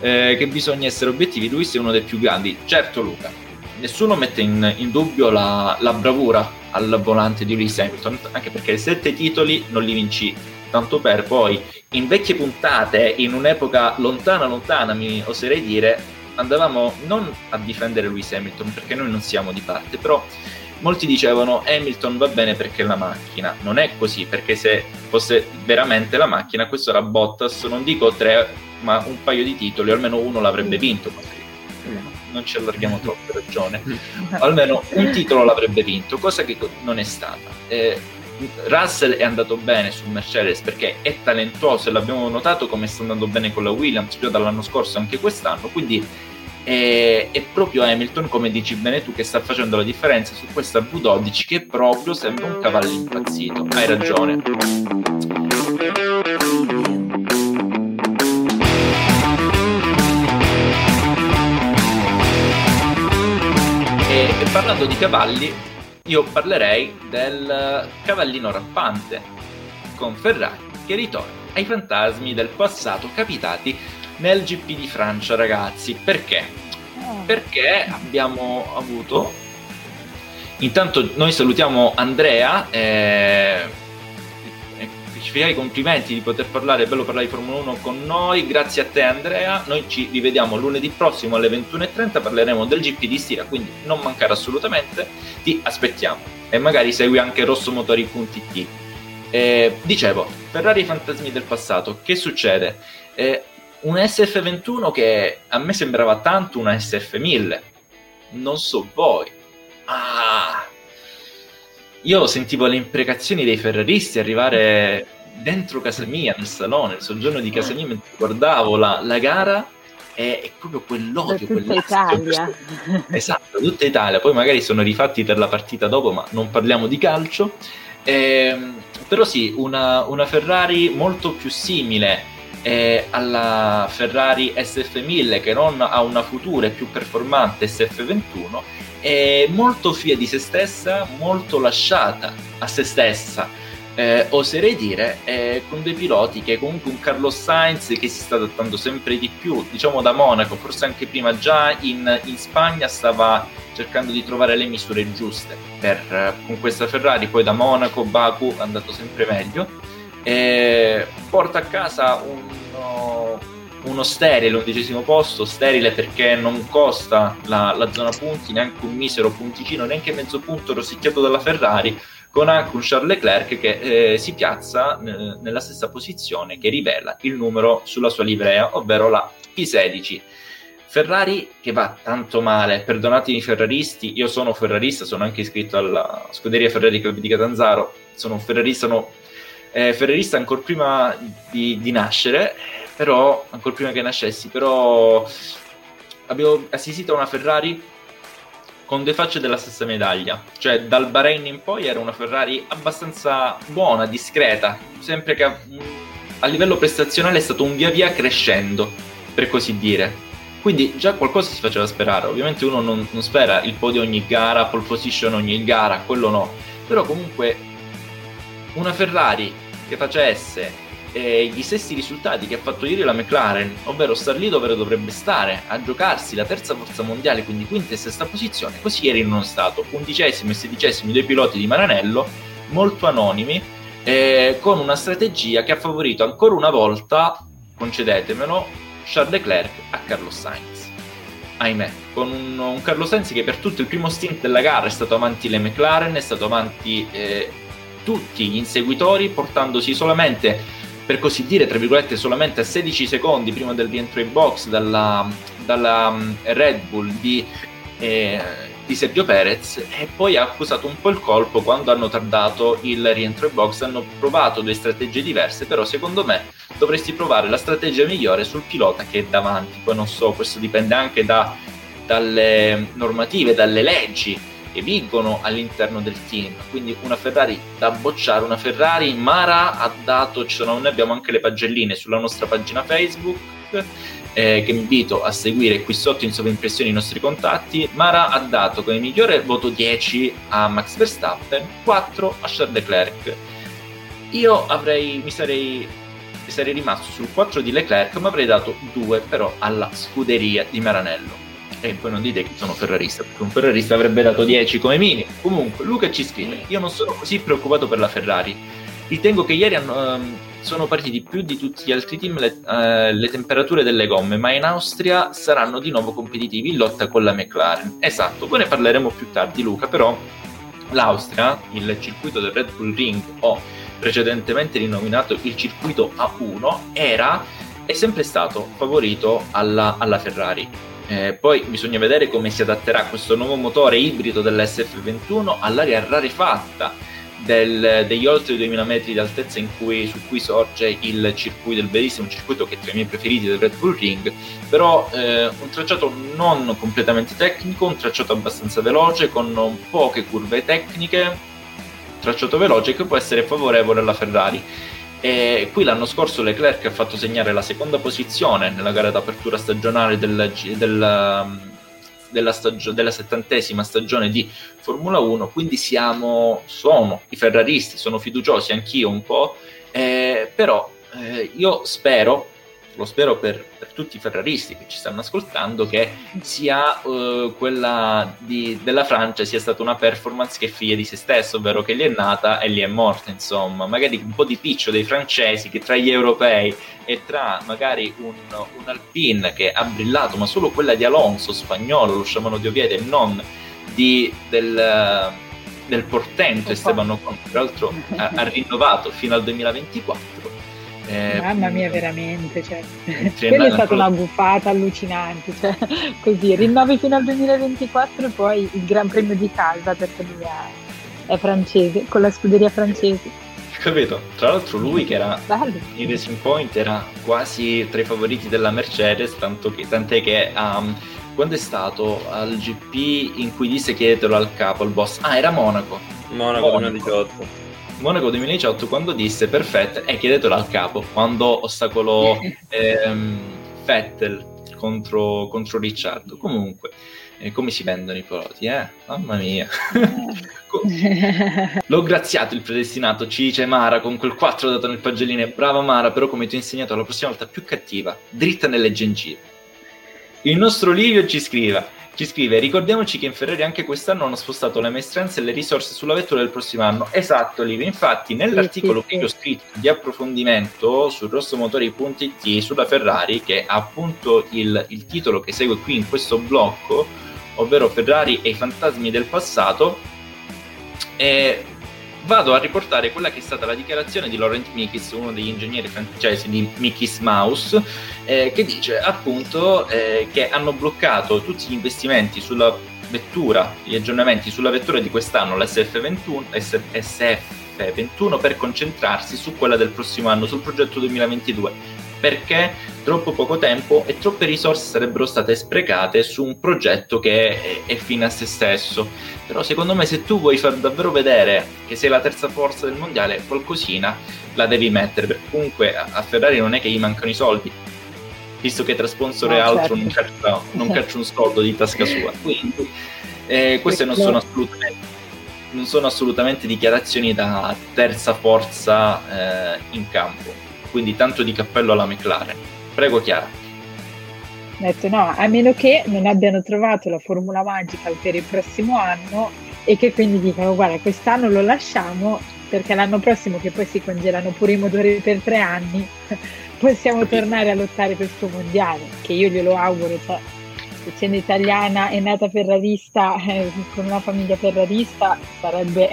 Eh, che bisogna essere obiettivi. Lewis è uno dei più grandi. Certo, Luca, nessuno mette in, in dubbio la, la, bravura al volante di Lewis Hamilton, anche perché sette titoli non li vinci tanto per poi in vecchie puntate, in un'epoca lontana lontana, mi oserei dire, andavamo non a difendere Lewis Hamilton perché noi non siamo di parte, però molti dicevano Hamilton va bene perché è la macchina. Non è così, perché se fosse veramente la macchina, questo era Bottas, non dico tre, ma un paio di titoli, almeno uno l'avrebbe vinto. Non ci allarghiamo troppo, ragione. Almeno un titolo l'avrebbe vinto, cosa che non è stata. Eh, Russell è andato bene su Mercedes perché è talentuoso e l'abbiamo notato come sta andando bene con la Williams già dall'anno scorso anche quest'anno quindi è, è, proprio Hamilton come dici bene tu che sta facendo la differenza su questa V12 che proprio sembra un cavallo impazzito. Hai ragione. E, e parlando di cavalli io parlerei del cavallino rampante con Ferrari che ritorna ai fantasmi del passato capitati nel GP di Francia, ragazzi. Perché? Oh. Perché abbiamo avuto. Intanto noi salutiamo Andrea. Eh ci fai i complimenti di poter parlare, è bello parlare di Formula 1 con noi, grazie a te Andrea, noi ci rivediamo lunedì prossimo alle 21.30, parleremo del GP di Stira, quindi non mancare assolutamente, ti aspettiamo e magari segui anche rossomotori.it. Eh, dicevo, Ferrari Fantasmi del passato, che succede? Eh, un SF21 che a me sembrava tanto una SF1000, non so voi. Ah, io sentivo le imprecazioni dei ferraristi arrivare dentro casa mia, nel salone, il soggiorno di casa mia, mentre guardavo la, la gara è, è, proprio quell'odio, per tutta Italia. Esatto, tutta Italia. Poi magari sono rifatti per la partita dopo, ma non parliamo di calcio. Eh, però sì, una, una, Ferrari molto più simile eh, alla Ferrari SF1000 che non ha una futura e più performante SF21 è molto fia di se stessa, molto lasciata a se stessa. Eh, oserei dire, eh, con dei piloti che comunque un Carlos Sainz che si sta adattando sempre di più, diciamo da Monaco, forse anche prima già in, in Spagna stava cercando di trovare le misure giuste per, eh, con questa Ferrari, poi da Monaco, Baku è andato sempre meglio. Eh, porta a casa un, uno sterile, undicesimo posto, sterile perché non costa la, la, zona punti, neanche un misero punticino, neanche mezzo punto rosicchiato dalla Ferrari, con anche un Charles Leclerc che eh, si piazza n- nella stessa posizione che rivela il numero sulla sua livrea, ovvero la P16. Ferrari che va tanto male, perdonatemi ferraristi, io sono ferrarista, sono anche iscritto alla scuderia Ferrari Club di Catanzaro, sono un ferrarista, sono eh, ferrarista ancora prima di, di nascere, però ancora prima che nascessi, però avevo assistito a una Ferrari con due facce della stessa medaglia, cioè dal Bahrain in poi era una Ferrari abbastanza buona, discreta, sempre che a, a livello prestazionale è stato un via via crescendo, per così dire. Quindi già qualcosa si faceva sperare, ovviamente uno non, non spera il podio ogni gara, pole position ogni gara, quello no, però comunque una Ferrari che facesse eh, gli stessi risultati che ha fatto ieri la McLaren, ovvero star lì dove dovrebbe stare, a giocarsi la terza forza mondiale, quindi quinta e sesta posizione, così ieri non è stato. Undicesimo e sedicesimo due piloti di Maranello, molto anonimi, eh, con una strategia che ha favorito ancora una volta, concedetemelo, Charles Leclerc a Carlos Sainz. Ahimè, con un, un Carlos Sainz che per tutto il primo stint della gara è stato avanti le McLaren, è stato avanti eh, tutti gli inseguitori, portandosi solamente per così dire, tra virgolette, solamente a 16 secondi prima del rientro in box dalla, dalla mm, Red Bull di, eh, di, Sergio Perez e poi ha accusato un po' il colpo quando hanno tardato il rientro in box, hanno provato due strategie diverse, però secondo me dovresti provare la strategia migliore sul pilota che è davanti, poi non so, questo dipende anche da, dalle normative, dalle leggi vigono all'interno del team. Quindi una Ferrari da bocciare, una Ferrari Mara ha dato, ci sono, noi abbiamo anche le pagelline sulla nostra pagina Facebook eh, che invito a seguire qui sotto in sovraimpressione i nostri contatti. Mara ha dato come migliore voto 10 a Max Verstappen, 4 a Charles Leclerc. Io avrei, mi sarei sarei rimasto sul 4 di Leclerc, ma avrei dato 2 però alla scuderia di Maranello. E poi non dite che sono ferrarista, perché un ferrarista avrebbe dato 10 come minimo. Comunque, Luca ci scrive: Io non sono così preoccupato per la Ferrari. Ritengo che ieri hanno, um, sono partiti più di tutti gli altri team le, uh, le, temperature delle gomme, ma in Austria saranno di nuovo competitivi in lotta con la McLaren. Esatto, poi ne parleremo più tardi, Luca, però l'Austria, il circuito del Red Bull Ring o precedentemente rinominato il circuito A1, era è sempre stato favorito alla, alla Ferrari. Eh, poi bisogna vedere come si adatterà questo nuovo motore ibrido dell'SF21 all'aria rarefatta del, degli oltre 2000 metri di altezza cui, su cui sorge il circuito del bellissimo circuito che è tra i miei preferiti del Red Bull Ring però eh, un tracciato non completamente tecnico un tracciato abbastanza veloce con poche curve tecniche. Tracciato veloce che può essere favorevole alla Ferrari e qui l'anno scorso Leclerc ha fatto segnare la seconda posizione nella gara d'apertura stagionale del, del della, stagio- della settantesima stagione di Formula 1, quindi siamo, sono i ferraristi, sono fiduciosi anch'io un po', eh, però eh, io spero lo spero per, per, tutti i ferraristi che ci stanno ascoltando, che sia uh, quella di, della Francia sia stata una performance che è figlia di se stessa, ovvero che lì è nata e lì è morta, insomma. Magari un po' di piccio dei francesi che tra gli europei e tra magari un, un Alpine che ha brillato, ma solo quella di Alonso, spagnolo, lo sciamano di Oviedo e non di, del, del portento Esteban Ocon, tra l'altro ha, ha rinnovato fino al 2024 eh, Mamma mia, veramente. Cioè, quella è stata una buffata allucinante. Cioè, così, rinnovi fino al 2024 e poi il Gran Premio di casa perché lui è, è francese, con la scuderia francese. Capito? Tra l'altro lui che era Bello. in Racing Point era quasi tra i favoriti della Mercedes, che, tant'è che um, quando è stato al GP in cui disse chiedetelo al capo, al boss, ah era Monaco. Monaco 2018 Monaco 2018 quando disse perfetto e chiedetelo al capo quando ostacolò ehm, Vettel contro, contro Ricciardo. Comunque eh, come si vendono i piloti eh? mamma mia. L'ho graziato il predestinato ci dice Mara con quel 4 dato nel pagellino brava Mara però come ti ho insegnato la prossima volta più cattiva dritta nelle gengive. Il nostro Livio ci scrive ci scrive: Ricordiamoci che in Ferrari anche quest'anno hanno spostato le maestranze e le risorse sulla vettura del prossimo anno. Esatto, Livio. Infatti, nell'articolo sì, sì, che ho scritto di approfondimento su rossomotori.it sulla Ferrari, che ha appunto il, il titolo che segue qui in questo blocco, ovvero Ferrari e i fantasmi del passato, eh, vado a riportare quella che è stata la dichiarazione di Laurent Mikis, uno degli ingegneri francesi di Mikis Mouse, eh, che dice appunto eh, che hanno bloccato tutti gli investimenti sulla vettura, gli aggiornamenti sulla vettura di quest'anno, la SF21, SF21 per concentrarsi su quella del prossimo anno, sul progetto 2022 perché troppo poco tempo e troppe risorse sarebbero state sprecate su un progetto che è, è fine a se stesso. Però secondo me se tu vuoi far davvero vedere che sei la terza forza del mondiale, qualcosina la devi mettere, perché comunque a Ferrari non è che gli mancano i soldi, visto che tra sponsor no, e altro certo. non, caccia, un soldo di tasca sua. Quindi eh, queste non sono assolutamente non sono assolutamente dichiarazioni da terza forza eh, in campo quindi tanto di cappello alla McLaren. Prego Chiara. Ho detto no, a meno che non abbiano trovato la formula magica per il prossimo anno e che quindi dicano guarda quest'anno lo lasciamo perché l'anno prossimo che poi si congelano pure i motori per tre anni possiamo Capito. tornare a lottare per questo mondiale che io glielo auguro cioè, essendo italiana e nata ferrarista eh, con una famiglia ferrarista sarebbe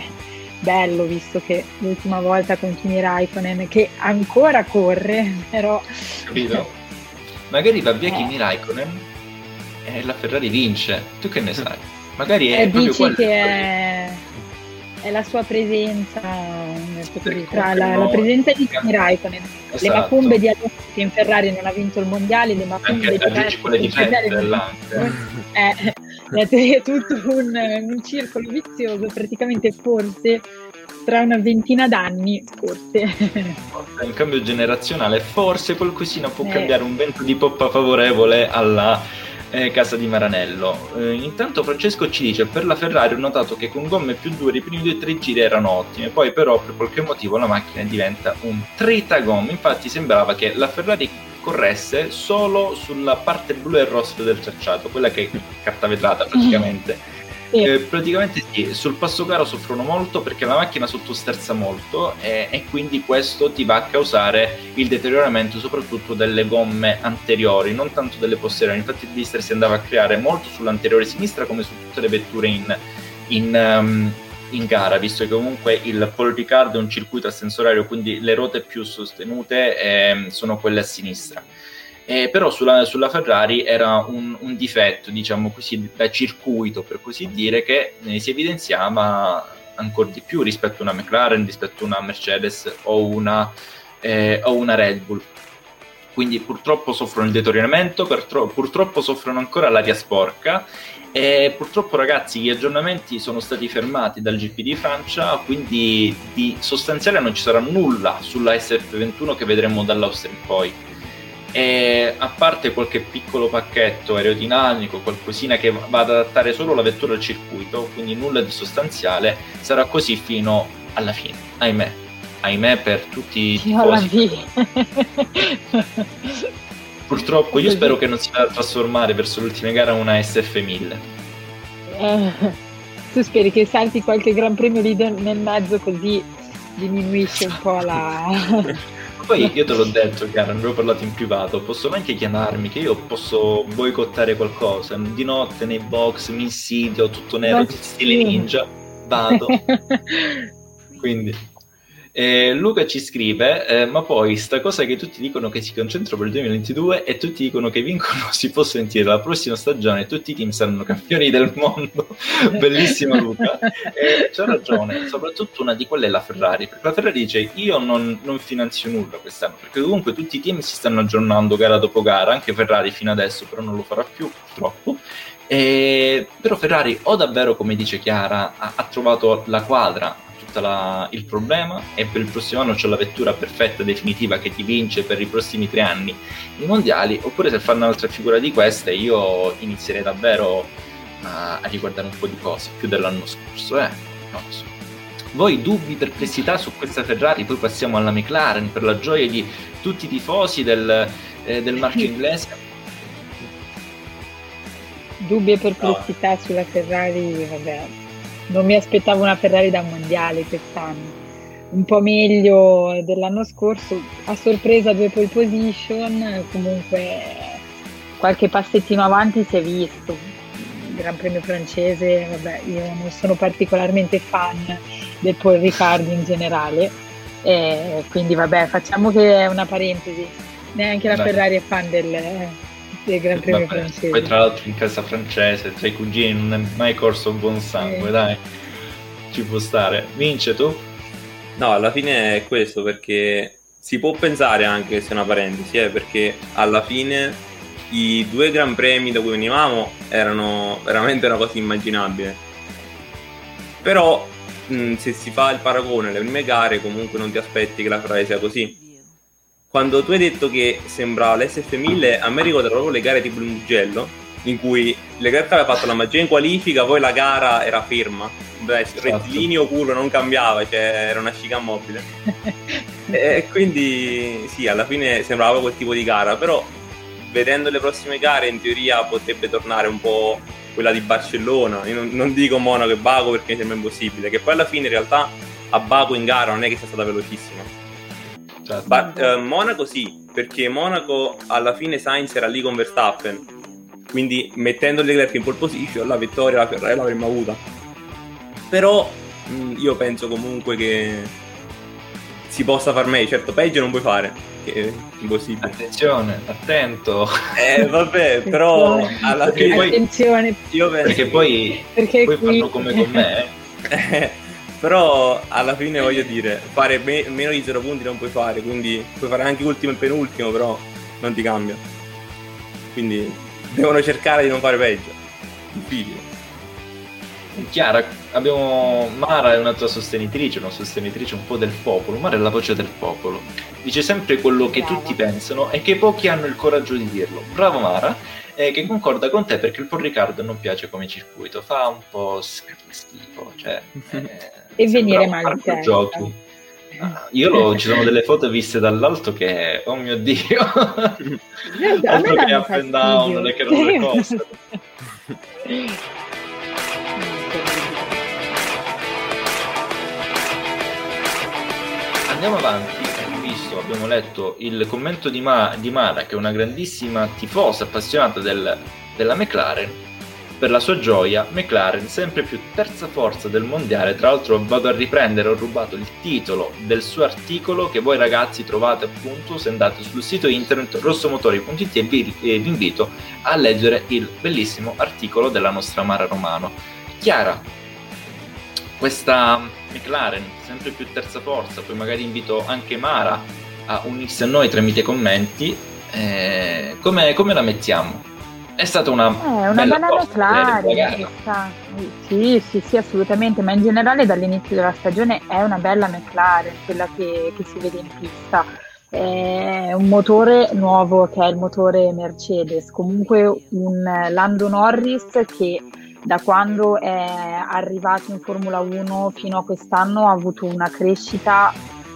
bello visto che l'ultima volta con Kimi Raikkonen che ancora corre però capito? Magari va via eh. Kimi Raikkonen e la Ferrari vince. Tu che ne sai? Magari è eh, dici che è, è, la sua presenza sì, tra la, la, presenza di Kimi Raikkonen esatto. le macumbe di Alonso che in Ferrari non ha vinto il mondiale le macumbe Anche, di Ferrari di Ferrari eh, è tutto un, un circolo vizioso, praticamente forse tra una ventina d'anni, forse. In cambio generazionale, forse qualcosina può eh. cambiare un vento di poppa favorevole alla, eh, casa di Maranello. Eh, intanto Francesco ci dice per la Ferrari ho notato che con gomme più dure i primi due o tre giri erano ottime, poi però per qualche motivo la macchina diventa un tritagomme, infatti sembrava che la Ferrari corresse solo sulla parte blu e rossa del tracciato, quella che è carta vetrata praticamente. Sì. Eh, praticamente sì, sul passo caro soffrono molto perché la macchina sottosterza molto e, e, quindi questo ti va a causare il deterioramento soprattutto delle gomme anteriori, non tanto delle posteriori. Infatti il blister si andava a creare molto sull'anteriore sinistra come su tutte le vetture in, in, um, in gara, visto che comunque il Paul Ricard è un circuito ascensorario, quindi le ruote più sostenute eh, sono quelle a sinistra eh, però sulla, sulla, Ferrari era un, un, difetto, diciamo così, da circuito, per così dire, che eh, si evidenziava ancora di più rispetto a una McLaren, rispetto a una Mercedes o una, eh, o una Red Bull. Quindi purtroppo soffrono il deterioramento, purtroppo soffrono ancora l'aria sporca e purtroppo ragazzi gli aggiornamenti sono stati fermati dal GP di Francia, quindi di sostanziale non ci sarà nulla sulla SF21 che vedremo dall'Austria in poi. E a parte qualche piccolo pacchetto aerodinamico, qualcosina che va ad adattare solo la vettura al circuito, quindi nulla di sostanziale, sarà così fino alla fine, ahimè, ahimè per tutti i tifosi. Purtroppo io spero che non si vada a trasformare verso l'ultima gara una SF1000. Eh, tu speri che salti qualche gran premio lì nel mezzo così diminuisce un po' la... Poi io te l'ho detto, Chiara, ne avevo parlato in privato, possono anche chiamarmi che io posso boicottare qualcosa. Di notte nei box mi insidio, tutto nero, stile ninja, vado. Quindi eh, Luca ci scrive, eh, ma poi sta cosa che tutti dicono che si concentra per il 2022 e tutti dicono che vincono si può sentire la prossima stagione tutti i team saranno campioni del mondo. Bellissimo Luca. E c'ha ragione, soprattutto una di quelle è la Ferrari, perché la Ferrari dice io non, non finanzio nulla quest'anno, perché comunque tutti i team si stanno aggiornando gara dopo gara, anche Ferrari fino adesso però non lo farà più purtroppo. E, però Ferrari o davvero, come dice Chiara, ha, ha trovato la quadra la, il problema e per il prossimo anno c'è la vettura perfetta, definitiva, che ti vince per i prossimi tre anni i mondiali, oppure se fanno un'altra figura di queste io inizierei davvero a, a riguardare un po' di cose, più dell'anno scorso, eh? Non lo so. Voi dubbi, perplessità su questa Ferrari, poi passiamo alla McLaren per la gioia di tutti i tifosi del, eh, del marchio inglese. Dubbi e perplessità no. sulla Ferrari, vabbè, non mi aspettavo una Ferrari da mondiale quest'anno. Un po' meglio dell'anno scorso, a sorpresa due pole position, comunque qualche passettino avanti si è visto. Il Gran Premio francese, vabbè, io non sono particolarmente fan del Paul Ricard in generale, e quindi vabbè, facciamo che è una parentesi. Neanche la Dai. Ferrari è fan del, del Gran Premio Vabbè, francese. Poi tra l'altro in casa francese, tra i cugini non è mai corso buon sangue, eh. dai. Ci può stare. Vince tu? No, alla fine è questo perché si può pensare anche che sia una parentesi, eh, perché alla fine i due Gran Premi da cui venivamo erano veramente una cosa immaginabile. Però mh, se si fa il paragone alle prime gare comunque non ti aspetti che la Ferrari sia così quando tu hai detto che sembrava l'SF1000, a me ricorda proprio le gare tipo il Mugello, in cui Leclerc aveva fatto la magia in qualifica, poi la gara era ferma. Beh, esatto. rettilineo puro non cambiava, cioè era una sciga mobile. e quindi sì, alla fine sembrava quel tipo di gara, però vedendo le prossime gare in teoria potrebbe tornare un po' quella di Barcellona. Io non, non dico Monaco e Baco perché mi sembra impossibile, che poi alla fine in realtà a Baco in gara non è che sia stata velocissima Certo. But, uh, Monaco sì, perché Monaco alla fine Sainz era lì con Verstappen, quindi mettendo Leclerc in pole position la vittoria la Ferrari l'avremmo avuta. Però mh, mm, io penso comunque che si possa far meglio, certo peggio non puoi fare, che è impossibile. Attenzione, attento. Eh vabbè, però alla fine... Attenzione. Io penso perché poi, perché poi qui... fanno come con me. Eh. Però alla fine voglio dire, fare me- meno di 0 punti non puoi fare, quindi puoi fare anche ultimo e penultimo, però non ti cambia. Quindi devono cercare di non fare peggio. Difficile. Chiara, abbiamo Mara è una tua sostenitrice, una sostenitrice un po' del popolo. Mara è la voce del popolo. Dice sempre quello che Brava. tutti pensano e che pochi hanno il coraggio di dirlo. Bravo Mara, eh, che concorda con te perché il Paul Riccardo non piace come circuito, fa un po' schifo. Cioè, eh, e venire male in giochi. Ah, io lo, ci sono delle foto viste dall'alto che, oh mio dio, altro che up and down, le che roller coaster. Andiamo avanti, abbiamo visto, abbiamo letto il commento di, Ma, di Mara, che è una grandissima tifosa appassionata del, della McLaren, per la sua gioia, McLaren, sempre più terza forza del mondiale, tra l'altro vado a riprendere, ho rubato il titolo del suo articolo che voi ragazzi trovate appunto se andate sul sito internet rossomotori.it e vi, e vi invito a leggere il bellissimo articolo della nostra Mara Romano. Chiara, questa McLaren, sempre più terza forza, poi magari invito anche Mara a unirsi a noi tramite commenti, eh, come, come la mettiamo? È stata una, eh, una bella, bella McLaren. Sì, sì, sì, assolutamente, ma in generale dall'inizio della stagione è una bella McLaren, quella che, che si vede in pista. È un motore nuovo che è il motore Mercedes, comunque un Lando Norris che da quando è arrivato in Formula 1 fino a quest'anno ha avuto una crescita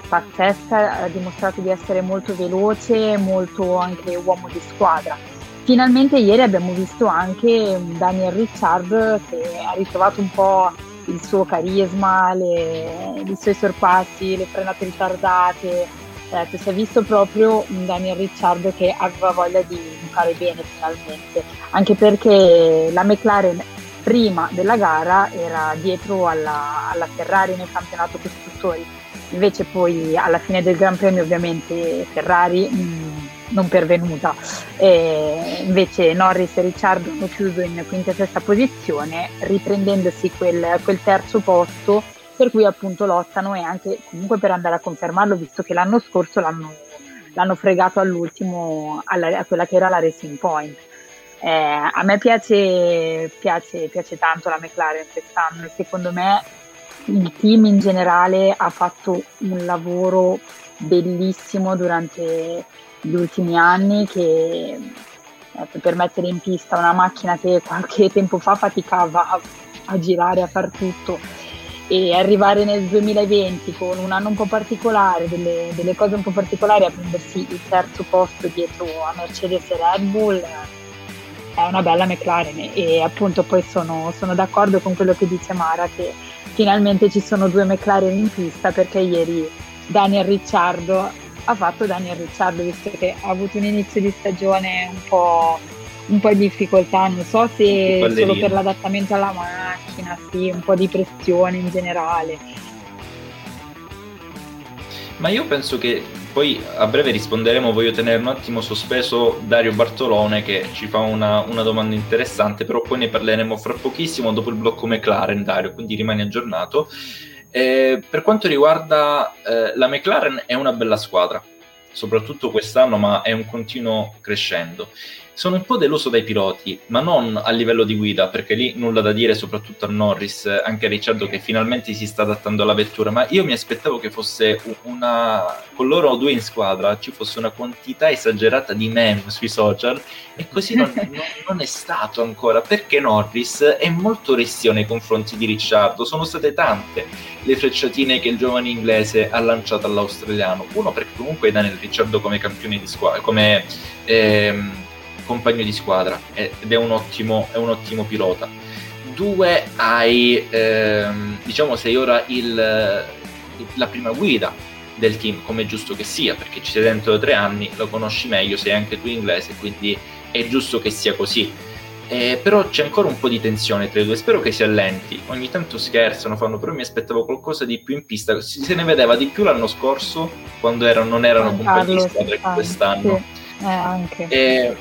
pazzesca, ha dimostrato di essere molto veloce, molto anche uomo di squadra Finalmente ieri abbiamo visto anche Daniel Ricciard che ha ritrovato un po' il suo carisma, le, i suoi sorpassi, le frenate ritardate. Eh, si è visto proprio un Daniel Ricciard che aveva voglia di fare bene finalmente, anche perché la McLaren prima della gara era dietro alla, alla Ferrari nel campionato costruttori, invece poi alla fine del Gran Premio ovviamente Ferrari mh, mm, non pervenuta. E invece Norris e Ricciardo hanno chiuso in quinta e sesta posizione, riprendendosi quel, quel terzo posto per cui appunto lottano e anche comunque per andare a confermarlo, visto che l'anno scorso l'hanno, l'hanno fregato all'ultimo alla, a quella che era la Racing Point. Eh, a me piace, piace, piace tanto la McLaren quest'anno secondo me il team in generale ha fatto un lavoro bellissimo durante gli ultimi anni che eh, per mettere in pista una macchina che qualche tempo fa faticava a, a girare, a far tutto e arrivare nel 2020 con un anno un po' particolare, delle, delle, cose un po' particolari, a prendersi il terzo posto dietro a Mercedes e Red Bull è una bella McLaren e appunto poi sono, sono d'accordo con quello che dice Mara che finalmente ci sono due McLaren in pista perché ieri Daniel Ricciardo ha fatto Daniel Ricciardo, visto che ha avuto un inizio di stagione un po', un po' di difficoltà, non so se solo per l'adattamento alla macchina, sì, un po' di pressione in generale. Ma io penso che poi a breve risponderemo, voglio tenere un attimo sospeso Dario Bartolone che ci fa una, una, domanda interessante, però poi ne parleremo fra pochissimo dopo il blocco McLaren, Dario, quindi rimani aggiornato. Eh, per quanto riguarda eh, la McLaren è una bella squadra, soprattutto quest'anno, ma è un continuo crescendo. Sono un po' deluso dai piloti, ma non a livello di guida, perché lì nulla da dire, soprattutto a Norris, anche a Ricciardo che finalmente si sta adattando alla vettura, ma io mi aspettavo che fosse una... con loro due in squadra ci fosse una quantità esagerata di meme sui social e così non, non, non è stato ancora, perché Norris è molto restio nei confronti di Ricciardo, sono state tante le frecciatine che il giovane inglese ha lanciato all'australiano, uno perché comunque Daniel Ricciardo come campione di squadra, come... Ehm, compagno di squadra ed è un ottimo, è un ottimo pilota. Due, hai, ehm, diciamo, sei ora il, la prima guida del team, come è giusto che sia, perché ci sei dentro da tre anni, lo conosci meglio, sei anche tu inglese, quindi è giusto che sia così. Eh, però c'è ancora un po' di tensione tra i due, spero che si allenti. Ogni tanto scherzano, fanno, però mi aspettavo qualcosa di più in pista. Se ne vedeva di più l'anno scorso, quando erano, non erano compagni di squadra quest'anno. Sì. Eh, anche. Eh,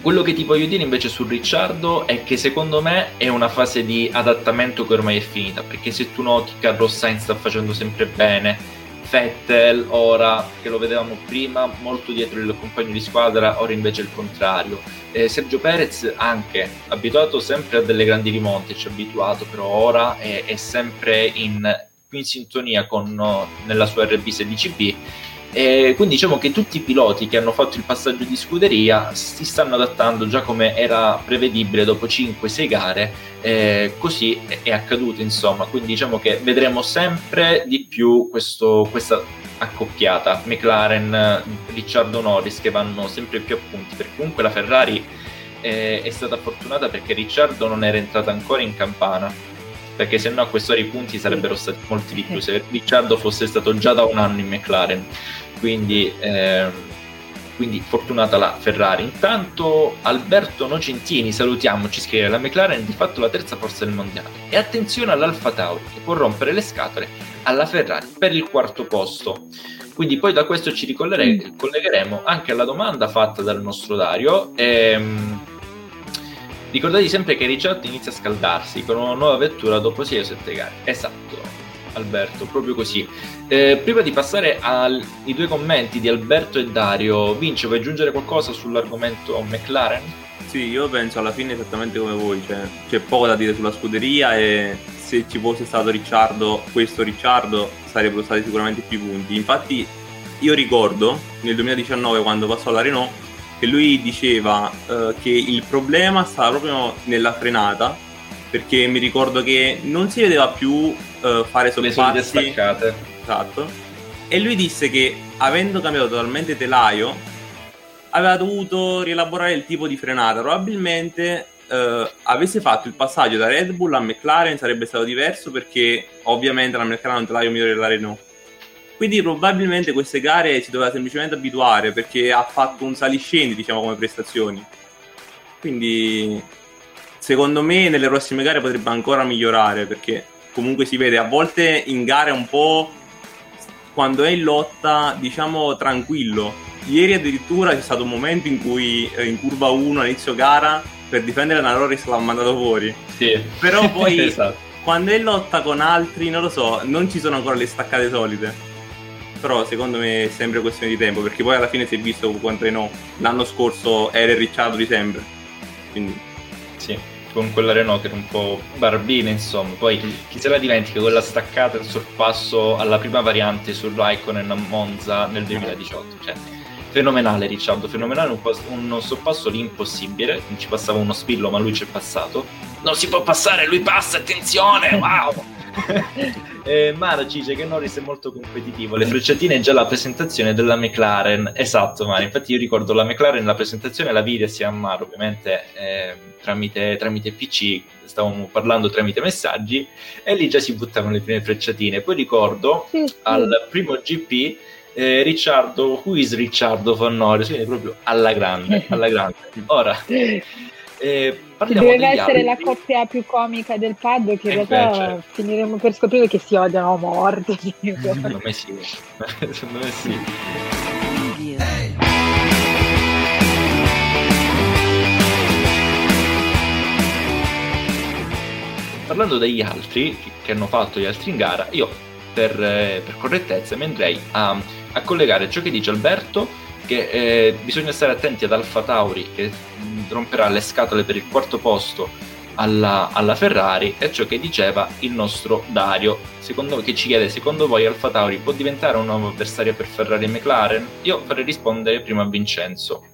quello che ti voglio dire invece su Ricciardo è che secondo me è una fase di adattamento che ormai è finita, perché se tu noti Carlos Sainz sta facendo sempre bene, Vettel ora che lo vedevamo prima molto dietro il compagno di squadra, ora invece il contrario. Eh, Sergio Perez anche abituato sempre a delle grandi rimonte, ci ha abituato, però ora è, è sempre in, in sintonia con nella sua RB16B e quindi diciamo che tutti i piloti che hanno fatto il passaggio di scuderia si stanno adattando già come era prevedibile dopo 5-6 gare, eh, così è accaduto insomma, quindi diciamo che vedremo sempre di più questo, questa accoppiata. McLaren, Ricciardo Norris che vanno sempre più a punti, perché comunque la Ferrari eh, è stata fortunata perché Ricciardo non era entrata ancora in campana perché se no a quest'ora i punti sarebbero stati molti di più se Ricciardo fosse stato già da un anno in McLaren. Quindi, ehm, quindi fortunata la Ferrari. Intanto Alberto Nocentini salutiamo ci scrive la McLaren è di fatto la terza forza del mondiale. E attenzione all'Alfa Tauri che può rompere le scatole alla Ferrari per il quarto posto. Quindi poi da questo ci ricollegheremo anche alla domanda fatta dal nostro Dario. Ehm, Ricordatevi sempre che Ricciardo inizia a scaldarsi con una nuova vettura dopo 6 o 7 gare. Esatto, Alberto, proprio così. Eh, prima di passare ai due commenti di Alberto e Dario, Vince, vuoi aggiungere qualcosa sull'argomento McLaren? Sì, io penso alla fine esattamente come voi, cioè, c'è poco da dire sulla scuderia e se ci fosse stato Ricciardo, questo Ricciardo, sarebbero stati sicuramente più punti. Infatti io ricordo nel 2019 quando passò alla Renault che lui diceva uh, che il problema stava proprio nella frenata perché mi ricordo che non si vedeva più uh, fare staccate. Esatto. E lui disse che avendo cambiato totalmente telaio aveva dovuto rielaborare il tipo di frenata. Probabilmente uh, avesse fatto il passaggio da Red Bull a McLaren sarebbe stato diverso perché ovviamente la McLaren ha un telaio migliore della Renault quindi probabilmente queste gare si doveva semplicemente abituare perché ha fatto un saliscendi, diciamo, come prestazioni. Quindi secondo me nelle prossime gare potrebbe ancora migliorare perché comunque si vede a volte in gare un po' quando è in lotta, diciamo, tranquillo. Ieri addirittura c'è stato un momento in cui eh, in curva 1 all'inizio gara per difendere la Norris l'ha mandato fuori. Sì. Però poi esatto. quando è in lotta con altri, non lo so, non ci sono ancora le staccate solite però secondo me è sempre questione di tempo perché poi alla fine si è visto quanto Renault l'anno scorso era il Ricciardo di sempre. Quindi sì con quella Renault che era un po' barbina insomma. Poi mm. chi se la dimentica quella staccata il sorpasso alla prima variante su Raikkonen a Monza nel 2018 cioè fenomenale Ricciardo fenomenale. Un, un sorpasso lì impossibile. Non ci passava uno spillo ma lui ci è passato. Non si può passare lui passa attenzione wow eh, Mara ci dice che Norris è molto competitivo. Le frecciatine già la presentazione della McLaren. Esatto, Mara. Infatti, io ricordo la McLaren, la presentazione la vide sia a Mara, ovviamente eh, tramite, tramite PC. Stavamo parlando tramite messaggi e lì già si buttavano le prime frecciatine. Poi ricordo sì, sì. al primo GP. Eh, Ricciardo, who is Ricciardo for Norris? Quindi proprio alla grande, alla grande. Ora, eh, doveva essere altri. la coppia più comica del pad che in realtà invece... finiremo per scoprire che si odiano a morte. Secondo me sì. Secondo me sì. Parlando degli altri che hanno fatto gli altri in gara, io per, eh, per correttezza mi andrei a, a collegare ciò che dice Alberto che eh, bisogna stare attenti ad Alfa Tauri che romperà le scatole per il quarto posto alla, alla, Ferrari e ciò che diceva il nostro Dario secondo, che ci chiede secondo voi Alfa Tauri può diventare un nuovo avversario per Ferrari e McLaren? Io farei rispondere prima a Vincenzo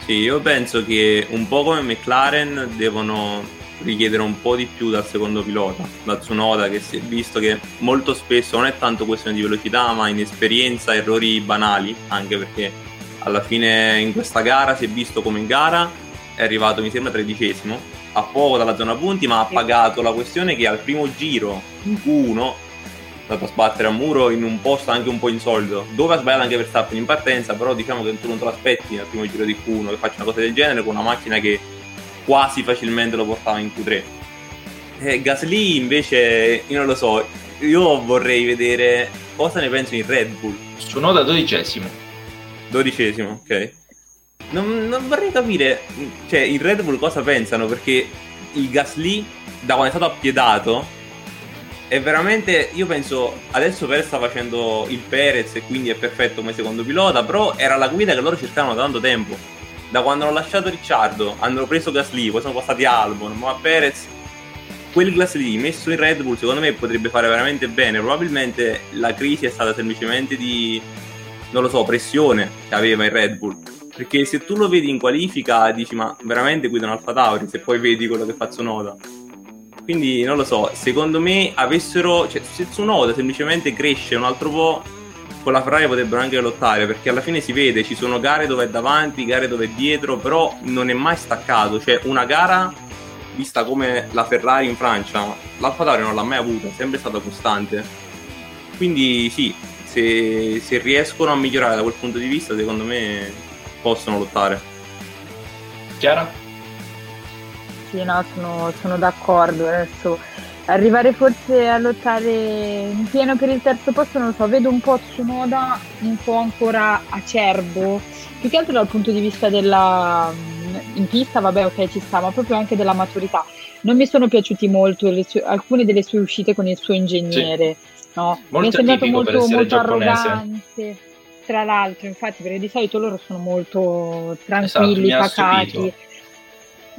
sì, io penso che un po' come McLaren devono richiedere un po' di più dal secondo pilota, da Tsunoda, che si è visto che molto spesso non è tanto questione di velocità, ma inesperienza, errori banali, anche perché alla fine in questa gara si è visto come in gara è arrivato, mi sembra, tredicesimo, a poco dalla zona punti, ma ha pagato la questione che al primo giro in Q1 è stato a sbattere a muro in un posto anche un po' insolito, dove ha sbagliato anche Verstappen in partenza, però diciamo che tu non te l'aspetti al primo giro di Q1 che faccia una cosa del genere con una macchina che quasi facilmente lo portava in Q3. E Gasly invece, io non lo so, io vorrei vedere cosa ne penso in Red Bull. Sono da dodicesimo. Dodicesimo, ok. Non, non, vorrei capire, cioè, in Red Bull cosa pensano, perché il Gasly, da quando è stato appiedato, è veramente, io penso, adesso Perez sta facendo il Perez e quindi è perfetto come secondo pilota, però era la guida che loro cercavano da tanto tempo. Da quando hanno lasciato Ricciardo, hanno preso Gasly, poi sono passati Albon, ma Perez, quel Gasly messo in Red Bull secondo me potrebbe fare veramente bene. Probabilmente la crisi è stata semplicemente di, non lo so, pressione che aveva il Red Bull. Perché se tu lo vedi in qualifica dici ma veramente guidano Alfa Tauri se poi vedi quello che fa Tsunoda quindi non lo so, secondo me avessero, cioè se Tsunoda semplicemente cresce un altro po', con la Ferrari potrebbero anche lottare, perché alla fine si vede, ci sono gare dove è davanti, gare dove è dietro, però non è mai staccato, cioè una gara vista come la Ferrari in Francia, l'Alfa Tauri non l'ha mai avuta, è sempre stata costante. Quindi sì, se, se riescono a migliorare da quel punto di vista, secondo me possono lottare. Chiara? sì, no, sono, sono d'accordo. Adesso arrivare forse a lottare in pieno per il terzo posto, non lo so, vedo un po' Tsunoda un po' ancora acerbo, più che altro dal punto di vista della in pista, vabbè, ok, ci sta, ma proprio anche della maturità. Non mi sono piaciuti molto sue, alcune delle sue uscite con il suo ingegnere, sì. No? Molto mi è sembrato molto, molto arrogante. Tra l'altro, infatti, perché di solito loro sono molto tranquilli, esatto, pacati.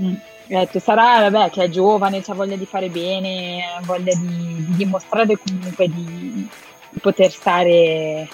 Mm. Detto, sarà vabbè, che è giovane, ha voglia di fare bene, ha voglia di, di dimostrare comunque di, di, poter stare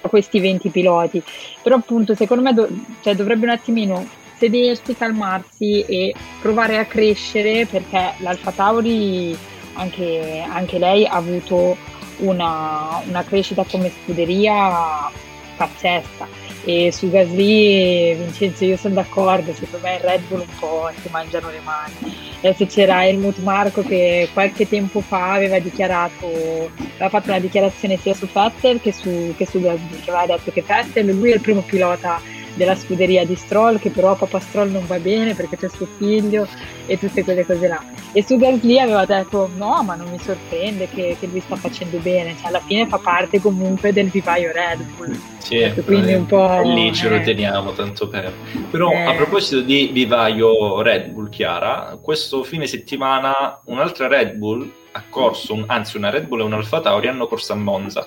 a questi 20 piloti. Però appunto secondo me do, cioè, dovrebbe un attimino sedersi, calmarsi e provare a crescere perché l'Alfa Tauri anche, anche lei ha avuto una, una crescita come scuderia pazzesca e su Gasly, Vincenzo, io sono d'accordo, secondo me il Red Bull un po' si mangiano le mani. Adesso c'era Helmut Marco che qualche tempo fa aveva dichiarato, aveva fatto una dichiarazione sia su Vettel che su, che su Gasly, che aveva detto che Vettel, lui è il primo pilota della scuderia di Stroll, che però papà Stroll non va bene perché c'è suo figlio e tutte quelle cose là. E su Gasly aveva detto no, ma non mi sorprende che, che lui sta facendo bene, cioè alla fine fa parte comunque del vivaio Red Bull. Sì, ecco, quindi un po'... lì ce lo eh. teniamo tanto per. Però eh. a proposito di vivaio Red Bull, Chiara, questo fine settimana un'altra Red Bull ha corso, un, anzi una Red Bull e un Alfa Tauri hanno corso a Monza.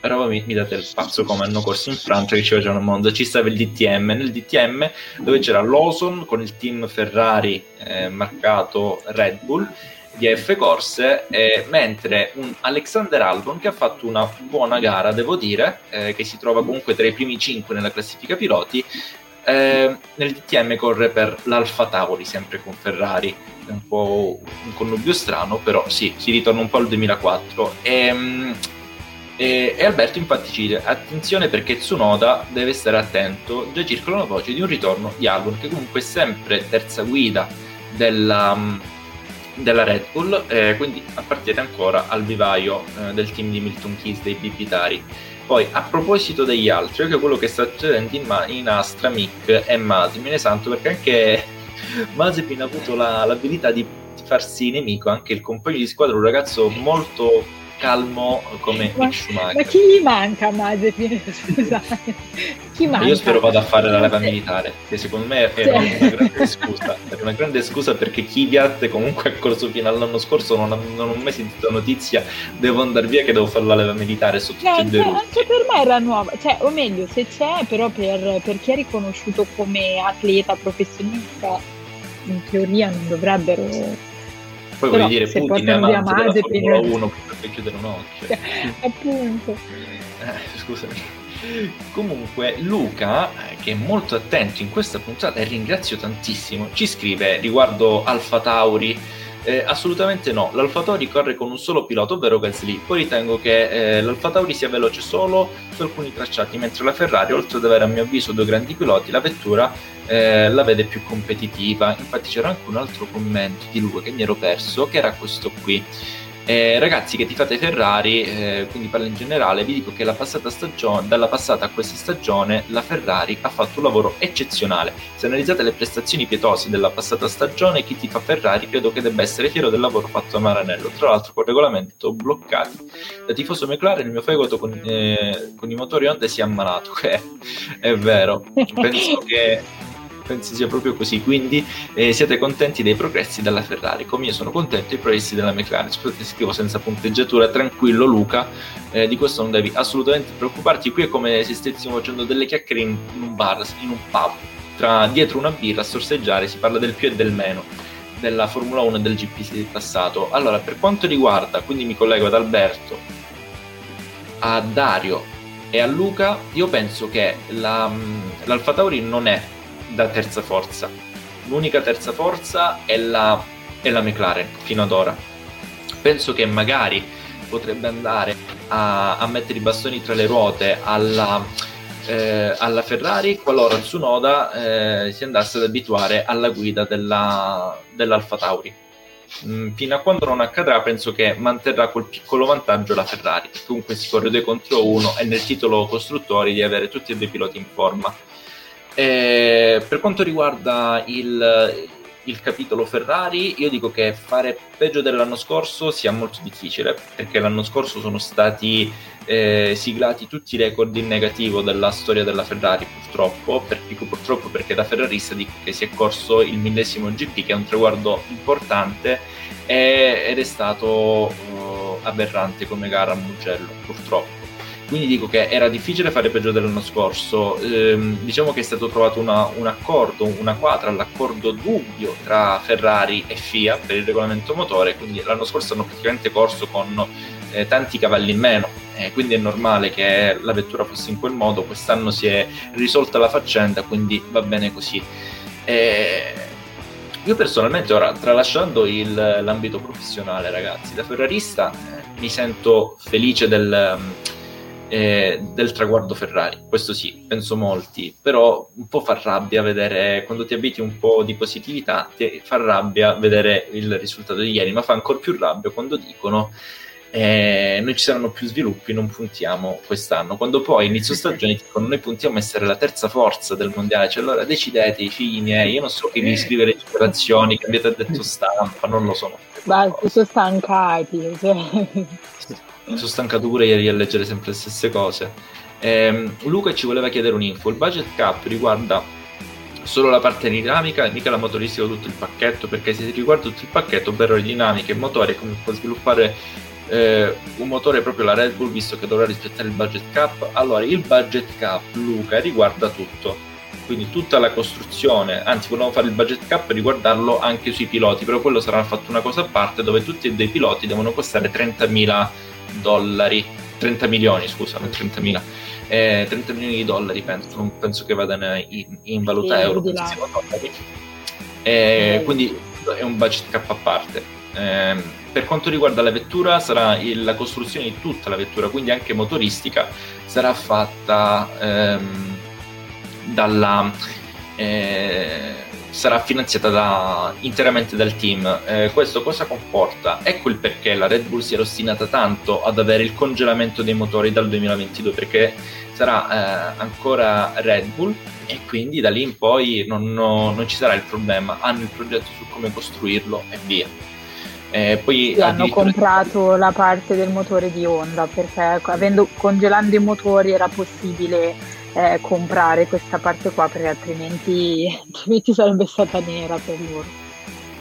Però mi, mi, date il pazzo come hanno corso in Francia che ci facevano a Monza. Ci stava il DTM, nel DTM dove c'era Lawson con il team Ferrari eh, marcato Red Bull di F Corse, eh, mentre un Alexander Albon che ha fatto una buona gara, devo dire, eh, che si trova comunque tra i primi 5 nella classifica piloti, eh, nel DTM corre per l'Alfa Tauri, sempre con Ferrari è un po' un connubio strano, però sì, si ritorna un po' al 2004. E, e, e Alberto infatti ci dice attenzione perché Tsunoda deve stare attento, già circolano voci di un ritorno di Albon che comunque è sempre terza guida della, della Red Bull, eh, quindi appartiene ancora al vivaio eh, del team di Milton Keys dei Bibitari. Poi, a proposito degli altri, anche quello che sta succedendo in, in Astra, Mick e ne santo perché anche Mazepin ha avuto la, l'abilità di, farsi nemico anche il compagno di squadra, un ragazzo molto calmo come ma, Schumacher. Ma chi gli manca Mazepin? Scusate. Chi manca? Io spero vada a fare la leva militare, che secondo me è una grande scusa. È una grande scusa perché Kvyat comunque ha corso fino all'anno scorso, non, ha, non ho mai sentito notizia, devo andare via che devo fare la leva militare su tutti e due Anche per me era nuova, cioè, o meglio, se c'è, però per, per chi è riconosciuto come atleta professionista in teoria non dovrebbero poi voglio dire Putin è amante della Formula 1 per chiudere un occhio. Appunto. Eh, scusami. Comunque Luca, eh, che è molto attento in questa puntata e ringrazio tantissimo, ci scrive riguardo Alfa Tauri eh, assolutamente no, l'Alfa Tauri corre con un solo pilota, ovvero Gasly. Poi ritengo che eh, l'Alfa Tauri sia veloce solo su alcuni tracciati, mentre la Ferrari, oltre ad avere a mio avviso due grandi piloti, la vettura eh, la vede più competitiva. Infatti c'era anche un altro commento di Luca che mi ero perso, che era questo qui. Eh, ragazzi che ti fate Ferrari, eh, quindi parlo in generale, vi dico che passata stagione, dalla passata a questa stagione la Ferrari ha fatto un lavoro eccezionale. Se analizzate le prestazioni pietose della passata stagione, chi ti fa Ferrari credo che debba essere fiero del lavoro fatto a Maranello. Tra l'altro con regolamento bloccati. Da tifoso McLaren il mio fegato con, eh, con i motori Honda si è ammalato, che è, è vero. Penso che penso sia proprio così. Quindi eh, siete contenti dei progressi della Ferrari, come io sono contento dei progressi della McLaren. Scusate, scrivo senza punteggiatura, tranquillo Luca, eh, di questo non devi assolutamente preoccuparti. Qui è come se stessimo facendo delle chiacchiere in, un bar, in un pub, tra, dietro una birra a sorseggiare, si parla del più e del meno della Formula 1 e del GP del passato. Allora, per quanto riguarda, quindi mi collego ad Alberto, a Dario e a Luca, io penso che la, l'Alfa Tauri non è da terza forza. L'unica terza forza è la, è la McLaren fino ad ora. Penso che magari potrebbe andare a, a mettere i bastoni tra le ruote alla, eh, alla Ferrari qualora Tsunoda eh, si andasse ad abituare alla guida della, dell'Alfa Tauri. Mm, fino a quando non accadrà, penso che manterrà quel piccolo vantaggio la Ferrari. Comunque si corre 2 contro 1 e nel titolo costruttori di avere tutti e due i piloti in forma. E per quanto riguarda il, il capitolo Ferrari, io dico che fare peggio dell'anno scorso sia molto difficile, perché l'anno scorso sono stati eh, siglati tutti i record in negativo della storia della Ferrari, purtroppo, per, dico purtroppo perché da ferrarista dico che si è corso il millesimo GP, che è un traguardo importante, e, ed è stato uh, aberrante come gara a Mugello, purtroppo quindi dico che era difficile fare peggio dell'anno scorso. Ehm, diciamo che è stato trovato una, un accordo, una quadra, l'accordo dubbio tra Ferrari e FIA per il regolamento motore. Quindi l'anno scorso hanno praticamente corso con eh, tanti cavalli in meno. Eh, quindi è normale che la vettura fosse in quel modo. Quest'anno si è risolta la faccenda, quindi va bene così. Eh, io personalmente ora, tralasciando il, l'ambito professionale, ragazzi, da ferrarista eh, mi sento felice del eh, del traguardo Ferrari. Questo sì, penso molti, però un po' fa rabbia vedere, quando ti abiti un po' di positività, ti fa rabbia vedere il risultato di ieri, ma fa ancora più rabbia quando dicono eh, noi ci saranno più sviluppi, non puntiamo quest'anno. Quando poi inizio stagione dicono noi puntiamo a essere la terza forza del mondiale, cioè allora decidete i figli miei, io non so che vi scrivere le dichiarazioni che avete detto stampa, non lo so. Ma sono stancati. Cioè sono stancato pure ieri a leggere sempre le stesse cose. Eh, Luca ci voleva chiedere un'info. Il budget cap riguarda solo la parte dinamica, mica la motoristica tutto il pacchetto, perché se riguarda tutto il pacchetto, per aerodinamica e motore, come può sviluppare eh, un motore proprio la Red Bull, visto che dovrà rispettare il budget cap. Allora, il budget cap, Luca, riguarda tutto. Quindi tutta la costruzione, anzi volevamo fare il budget cap e riguardarlo anche sui piloti, però quello sarà fatto una cosa a parte dove tutti e due i piloti devono costare 30.000 dollari, 30 milioni scusa, non 30 mila, eh, 30 milioni di dollari penso, non penso che vadano in, in valuta sì, euro, eh, quindi è un budget cap a parte. Eh, per quanto riguarda la vettura sarà il, la costruzione di tutta la vettura, quindi anche motoristica, sarà fatta ehm, dalla... Eh, sarà finanziata da, interamente dal team. Eh, questo cosa comporta? Ecco il perché la Red Bull si era ostinata tanto ad avere il congelamento dei motori dal 2022, perché sarà eh, ancora Red Bull e quindi da lì in poi non, no, non, ci sarà il problema, hanno il progetto su come costruirlo e via. Eh, poi sì, hanno comprato la parte del motore di Honda perché avendo, congelando i motori era possibile eh, comprare questa parte qua perché altrimenti, altrimenti sarebbe stata nera per loro.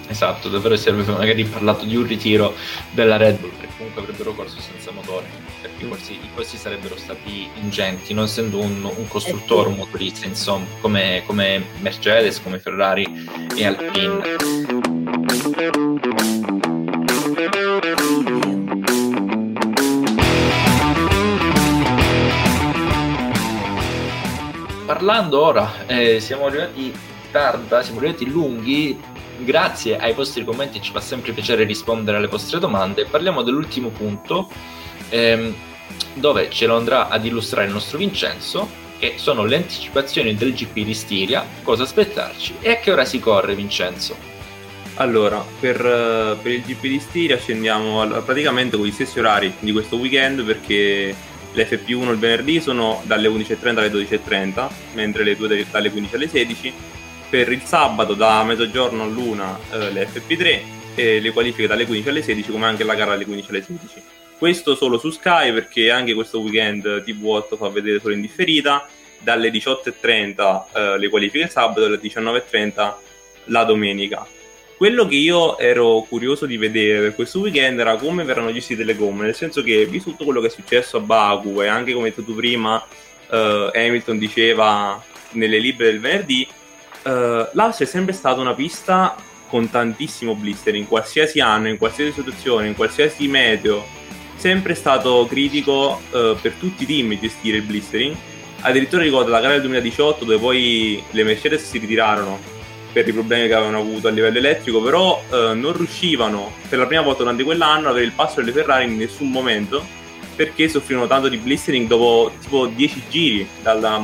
Esatto, davvero sarebbe magari parlato di un ritiro della Red Bull, perché comunque avrebbero corso senza motore, perché i costi, i costi sarebbero stati ingenti, non essendo un, un costruttore, un motorista, insomma, come, come Mercedes, come Ferrari e Alpine. Parlando ora, eh, siamo arrivati tarda, siamo arrivati lunghi. Grazie ai vostri commenti, ci fa sempre piacere rispondere alle vostre domande. Parliamo dell'ultimo punto, ehm, dove ce lo andrà ad illustrare il nostro Vincenzo, che sono le anticipazioni del GP di Stiria, cosa aspettarci e a che ora si corre, Vincenzo. Allora, per, per il GP di Stiria scendiamo praticamente con gli stessi orari di questo weekend perché le FP1 il venerdì sono dalle 11.30 alle 12.30, mentre le due dalle 15 alle 16. Per il sabato da mezzogiorno all'una eh, le FP3 e le qualifiche dalle 15 alle 16, come anche la gara dalle 15 alle 16. Questo solo su Sky perché anche questo weekend TV8 fa vedere solo in differita dalle 18.30 eh, le qualifiche sabato e alle 19.30 la domenica. Quello che io ero curioso di vedere per questo weekend era come verranno gestite le gomme, nel senso che visto tutto quello che è successo a Baku e anche come hai detto tu prima, eh, Hamilton diceva nelle libere del venerdì, eh, l'Austria è sempre stata una pista con tantissimo blister in qualsiasi anno, in qualsiasi situazione, in qualsiasi meteo, sempre stato critico eh, per tutti i team gestire il blistering. Addirittura ricordo la gara del 2018 dove poi le Mercedes si ritirarono per i problemi che avevano avuto a livello elettrico, però eh, non riuscivano per la prima volta durante quell'anno ad avere il passo delle Ferrari in nessun momento perché soffrivano tanto di blistering dopo tipo 10 giri dalla,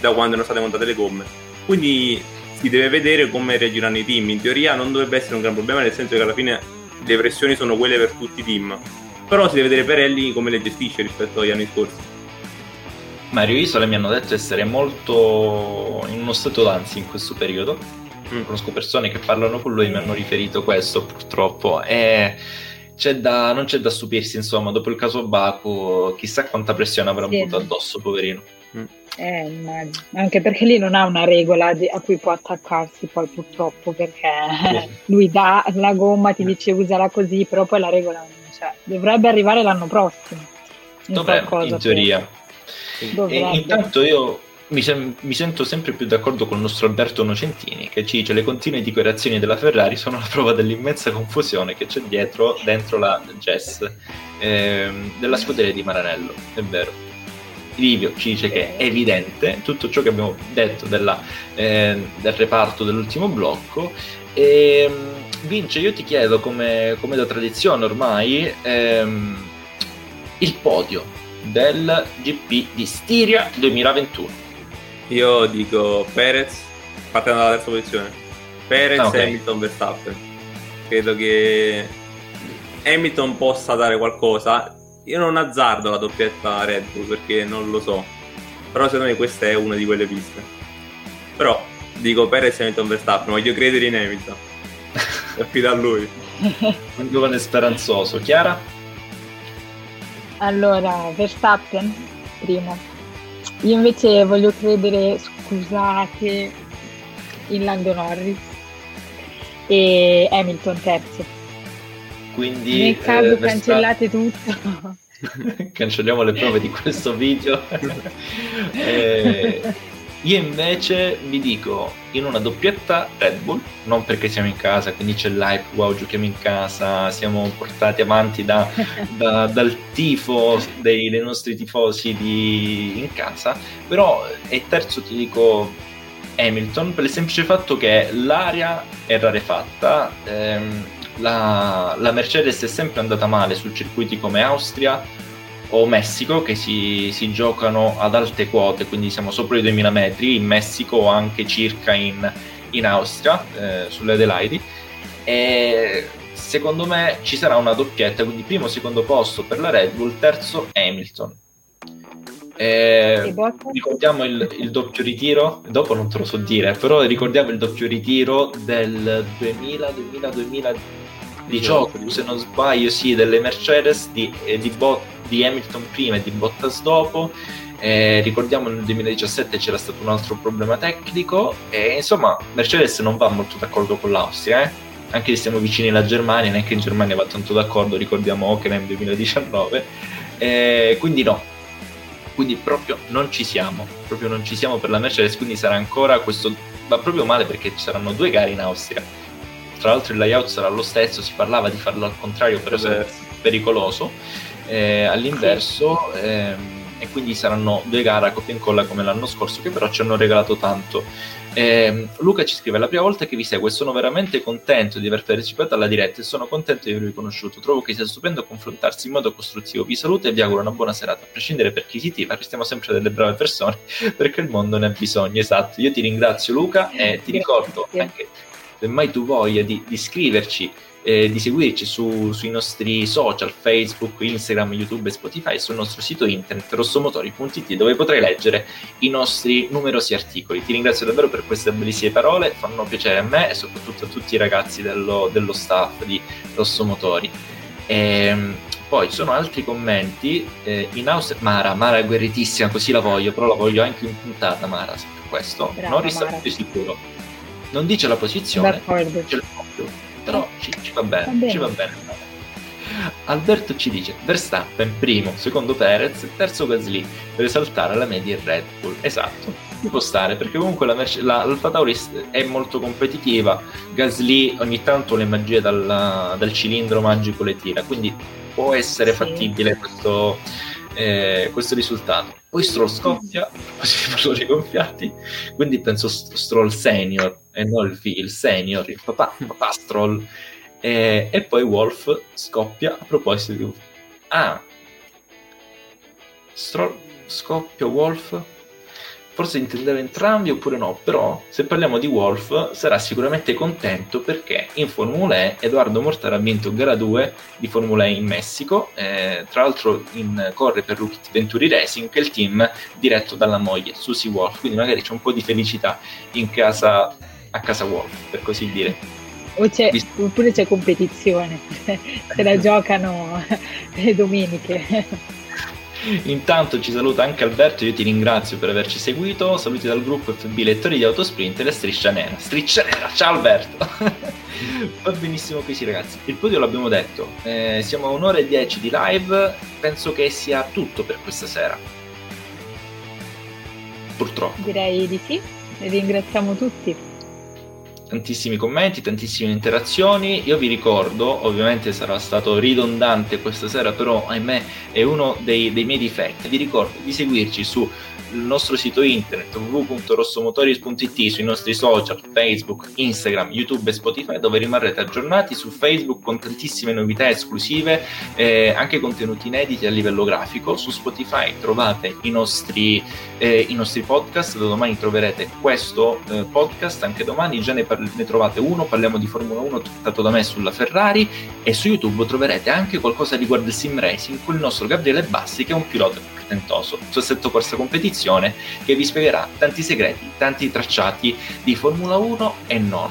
da quando erano state montate le gomme. Quindi si deve vedere come reagiranno i team. In teoria non dovrebbe essere un gran problema, nel senso che alla fine le pressioni sono quelle per tutti i team. Però si deve vedere Perelli come le gestisce rispetto agli anni scorsi. Mario Isola mi hanno detto essere molto in uno stato d'ansia in questo periodo. Mm. Conosco persone che parlano con lui e mi hanno riferito questo purtroppo. E c'è da, non c'è da stupirsi, insomma, dopo il caso Baku, chissà quanta pressione avrà sì. avuto addosso, poverino. Mm. Eh, immagino. Anche perché lì non ha una regola di, a cui può attaccarsi poi purtroppo, perché sì. lui dà la gomma, ti dice usala così, però poi la regola non c'è. Dovrebbe arrivare l'anno prossimo. In Dovrebbe, in teoria. Intanto io mi, sem- mi, sento sempre più d'accordo con il nostro Alberto Nocentini che ci dice le continue dichiarazioni della Ferrari sono la prova dell'immensa confusione che c'è dietro dentro la Jess ehm, della scuderia di Maranello. È vero. Livio ci dice che è evidente tutto ciò che abbiamo detto della, eh, del reparto dell'ultimo blocco. E, ehm, Vince, io ti chiedo, come, come da tradizione ormai, ehm, il podio del GP di Stiria 2021. Io dico Perez, partendo dalla terza posizione. Perez, ah, okay. Hamilton, Verstappen. Credo che Hamilton possa dare qualcosa io non azzardo la doppietta Red Bull perché non lo so. Però secondo me questa è una di quelle piste. Però dico Perez e Hamilton Verstappen, voglio credere in Hamilton. Affido a lui. Un giovane speranzoso. Chiara? Allora, Verstappen, primo. Io invece voglio credere, scusate, in Lando Norris e Hamilton terzo. Quindi, Nel caso eh, cancellate tutto. Cancelliamo le prove di questo video. eh, io invece vi dico in una doppietta Red Bull, non perché siamo in casa, quindi c'è l'hype, wow, giochiamo in casa, siamo portati avanti da, da, dal tifo dei, dei, nostri tifosi di, in casa, però e terzo ti dico Hamilton per il semplice fatto che l'aria è rarefatta. Ehm, la, la, Mercedes è sempre andata male su circuiti come Austria o Messico che si, si, giocano ad alte quote, quindi siamo sopra i 2000 metri, in Messico o anche circa in, in Austria, eh, sulle Adelaide. E secondo me ci sarà una doppietta, quindi primo e secondo posto per la Red Bull, terzo Hamilton. Eh, ricordiamo il, il, doppio ritiro, dopo non te lo so dire, però ricordiamo il doppio ritiro del 2000, 2000, 2000 18 se non sbaglio sì delle Mercedes di, eh, di, Bot, di Hamilton prima e di Bottas dopo. Eh, ricordiamo nel 2017 c'era stato un altro problema tecnico e insomma Mercedes non va molto d'accordo con l'Austria eh? anche se siamo vicini alla Germania neanche in Germania va tanto d'accordo ricordiamo Hockenheim 2019 eh, quindi no. Quindi proprio non ci siamo proprio non ci siamo per la Mercedes quindi sarà ancora questo va proprio male perché ci saranno due gare in Austria. Tra l'altro il layout sarà lo stesso, si parlava di farlo al contrario per essere pericoloso, eh, all'inverso, ehm, e quindi saranno due gare a coppia e incolla come l'anno scorso, che però ci hanno regalato tanto. Eh, Luca ci scrive: La prima volta che vi seguo e sono veramente contento di aver partecipato alla diretta e sono contento di avervi conosciuto. Trovo che sia stupendo confrontarsi in modo costruttivo. Vi saluto e vi auguro una buona serata. A prescindere per chi si tifa, restiamo sempre delle brave persone perché il mondo ne ha bisogno. Esatto. Io ti ringrazio, Luca, e ti ricordo anche se mai tu voglia di, di iscriverci, eh, di seguirci su, sui nostri social, Facebook, Instagram, YouTube e Spotify, sul nostro sito internet rossomotori.it dove potrai leggere i nostri numerosi articoli. Ti ringrazio davvero per queste bellissime parole, fanno piacere a me e soprattutto a tutti i ragazzi dello, dello staff di Rossomotori. E, ehm, Poi ci sono altri commenti eh, in Austria. Mara, Mara è guerritissima, così la voglio, però la voglio anche in puntata, Mara, questo. Brava, non più sicuro. Non dice la posizione, dice il proprio, però ci, ci va bene, Va bene. ci va bene. Alberto ci dice Verstappen primo, secondo Perez, terzo Gasly per esaltare la media in Red Bull. Esatto, ci può stare perché comunque la, Merce- la Alfa Tauri è molto competitiva. Gasly ogni tanto le magie dal, dal cilindro magico le tira, quindi può essere Sì. fattibile questo, eh, questo risultato. Poi Stroll scoppia, così valori gonfiati, quindi penso St- Stroll senior e non il figlio, il senior, il papà, papà Stroll. Eh, e poi Wolf scoppia a proposito di... Ah, Stroll scoppia Wolf? Forse intendeva entrambi oppure no, però se parliamo di Wolf sarà sicuramente contento perché in Formula E Edoardo Mortara ha vinto gara 2 di Formula E in Messico, eh, tra l'altro in- corre per Rocket Venturi Racing che è il team diretto dalla moglie Susie Wolf, quindi magari c'è un po' di felicità in casa, a casa Wolf, per così dire. C'è, oppure c'è competizione, se la giocano le domeniche. Intanto ci saluta anche Alberto, io ti ringrazio per averci seguito. Saluti dal gruppo FB Lettori di Autosprint e la striscia nera. Striscia nera, ciao Alberto! Va benissimo così ragazzi. Il podio l'abbiamo detto, eh, siamo a un'ora e dieci di live, penso che sia tutto per questa sera. Purtroppo. Direi di sì, e ringraziamo tutti. Tantissimi commenti, tantissime interazioni. Io vi ricordo, ovviamente sarà stato ridondante questa sera, però ahimè è uno dei, dei miei difetti. Vi ricordo di seguirci sul nostro sito internet www.rossomotoris.it, sui nostri social, Facebook, Instagram, YouTube e Spotify, dove rimarrete aggiornati su Facebook con tantissime novità esclusive, eh, anche contenuti inediti a livello grafico. Su Spotify trovate i nostri, eh, i nostri podcast, da domani troverete questo eh, podcast, anche domani già ne, par- ne trovate uno, parliamo di Formula 1 trattato da me sulla Ferrari e su YouTube troverete anche qualcosa riguardo il sim racing con il nostro Gabriele Bassi che è un pilota pretentoso su assetto corsa competizione che vi spiegherà tanti segreti, tanti tracciati di Formula 1 e non.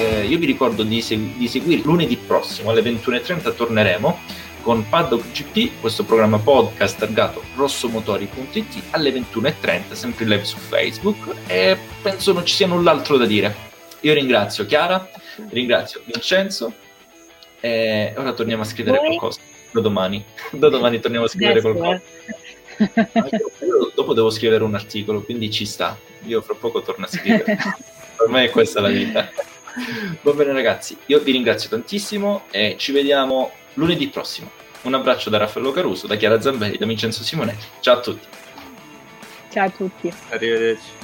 Eh, io vi ricordo di, seg- di seguire lunedì prossimo alle 21.30 torneremo con Paddock GP, questo programma podcast targato rossomotori.it alle 21.30, sempre live su Facebook e penso non ci sia null'altro da dire. Io ringrazio Chiara, ringrazio Vincenzo e ora torniamo a scrivere Voi? qualcosa. Da domani, da domani torniamo a scrivere Adesso, qualcosa. Io dopo devo scrivere un articolo, quindi ci sta. Io fra poco torno a scrivere. me è questa la vita. Va bene ragazzi, io vi ringrazio tantissimo e ci vediamo lunedì prossimo. Un abbraccio da Raffaello Caruso, da Chiara Zambelli, da Vincenzo Simonetti. Ciao a tutti. Ciao a tutti. Arrivederci.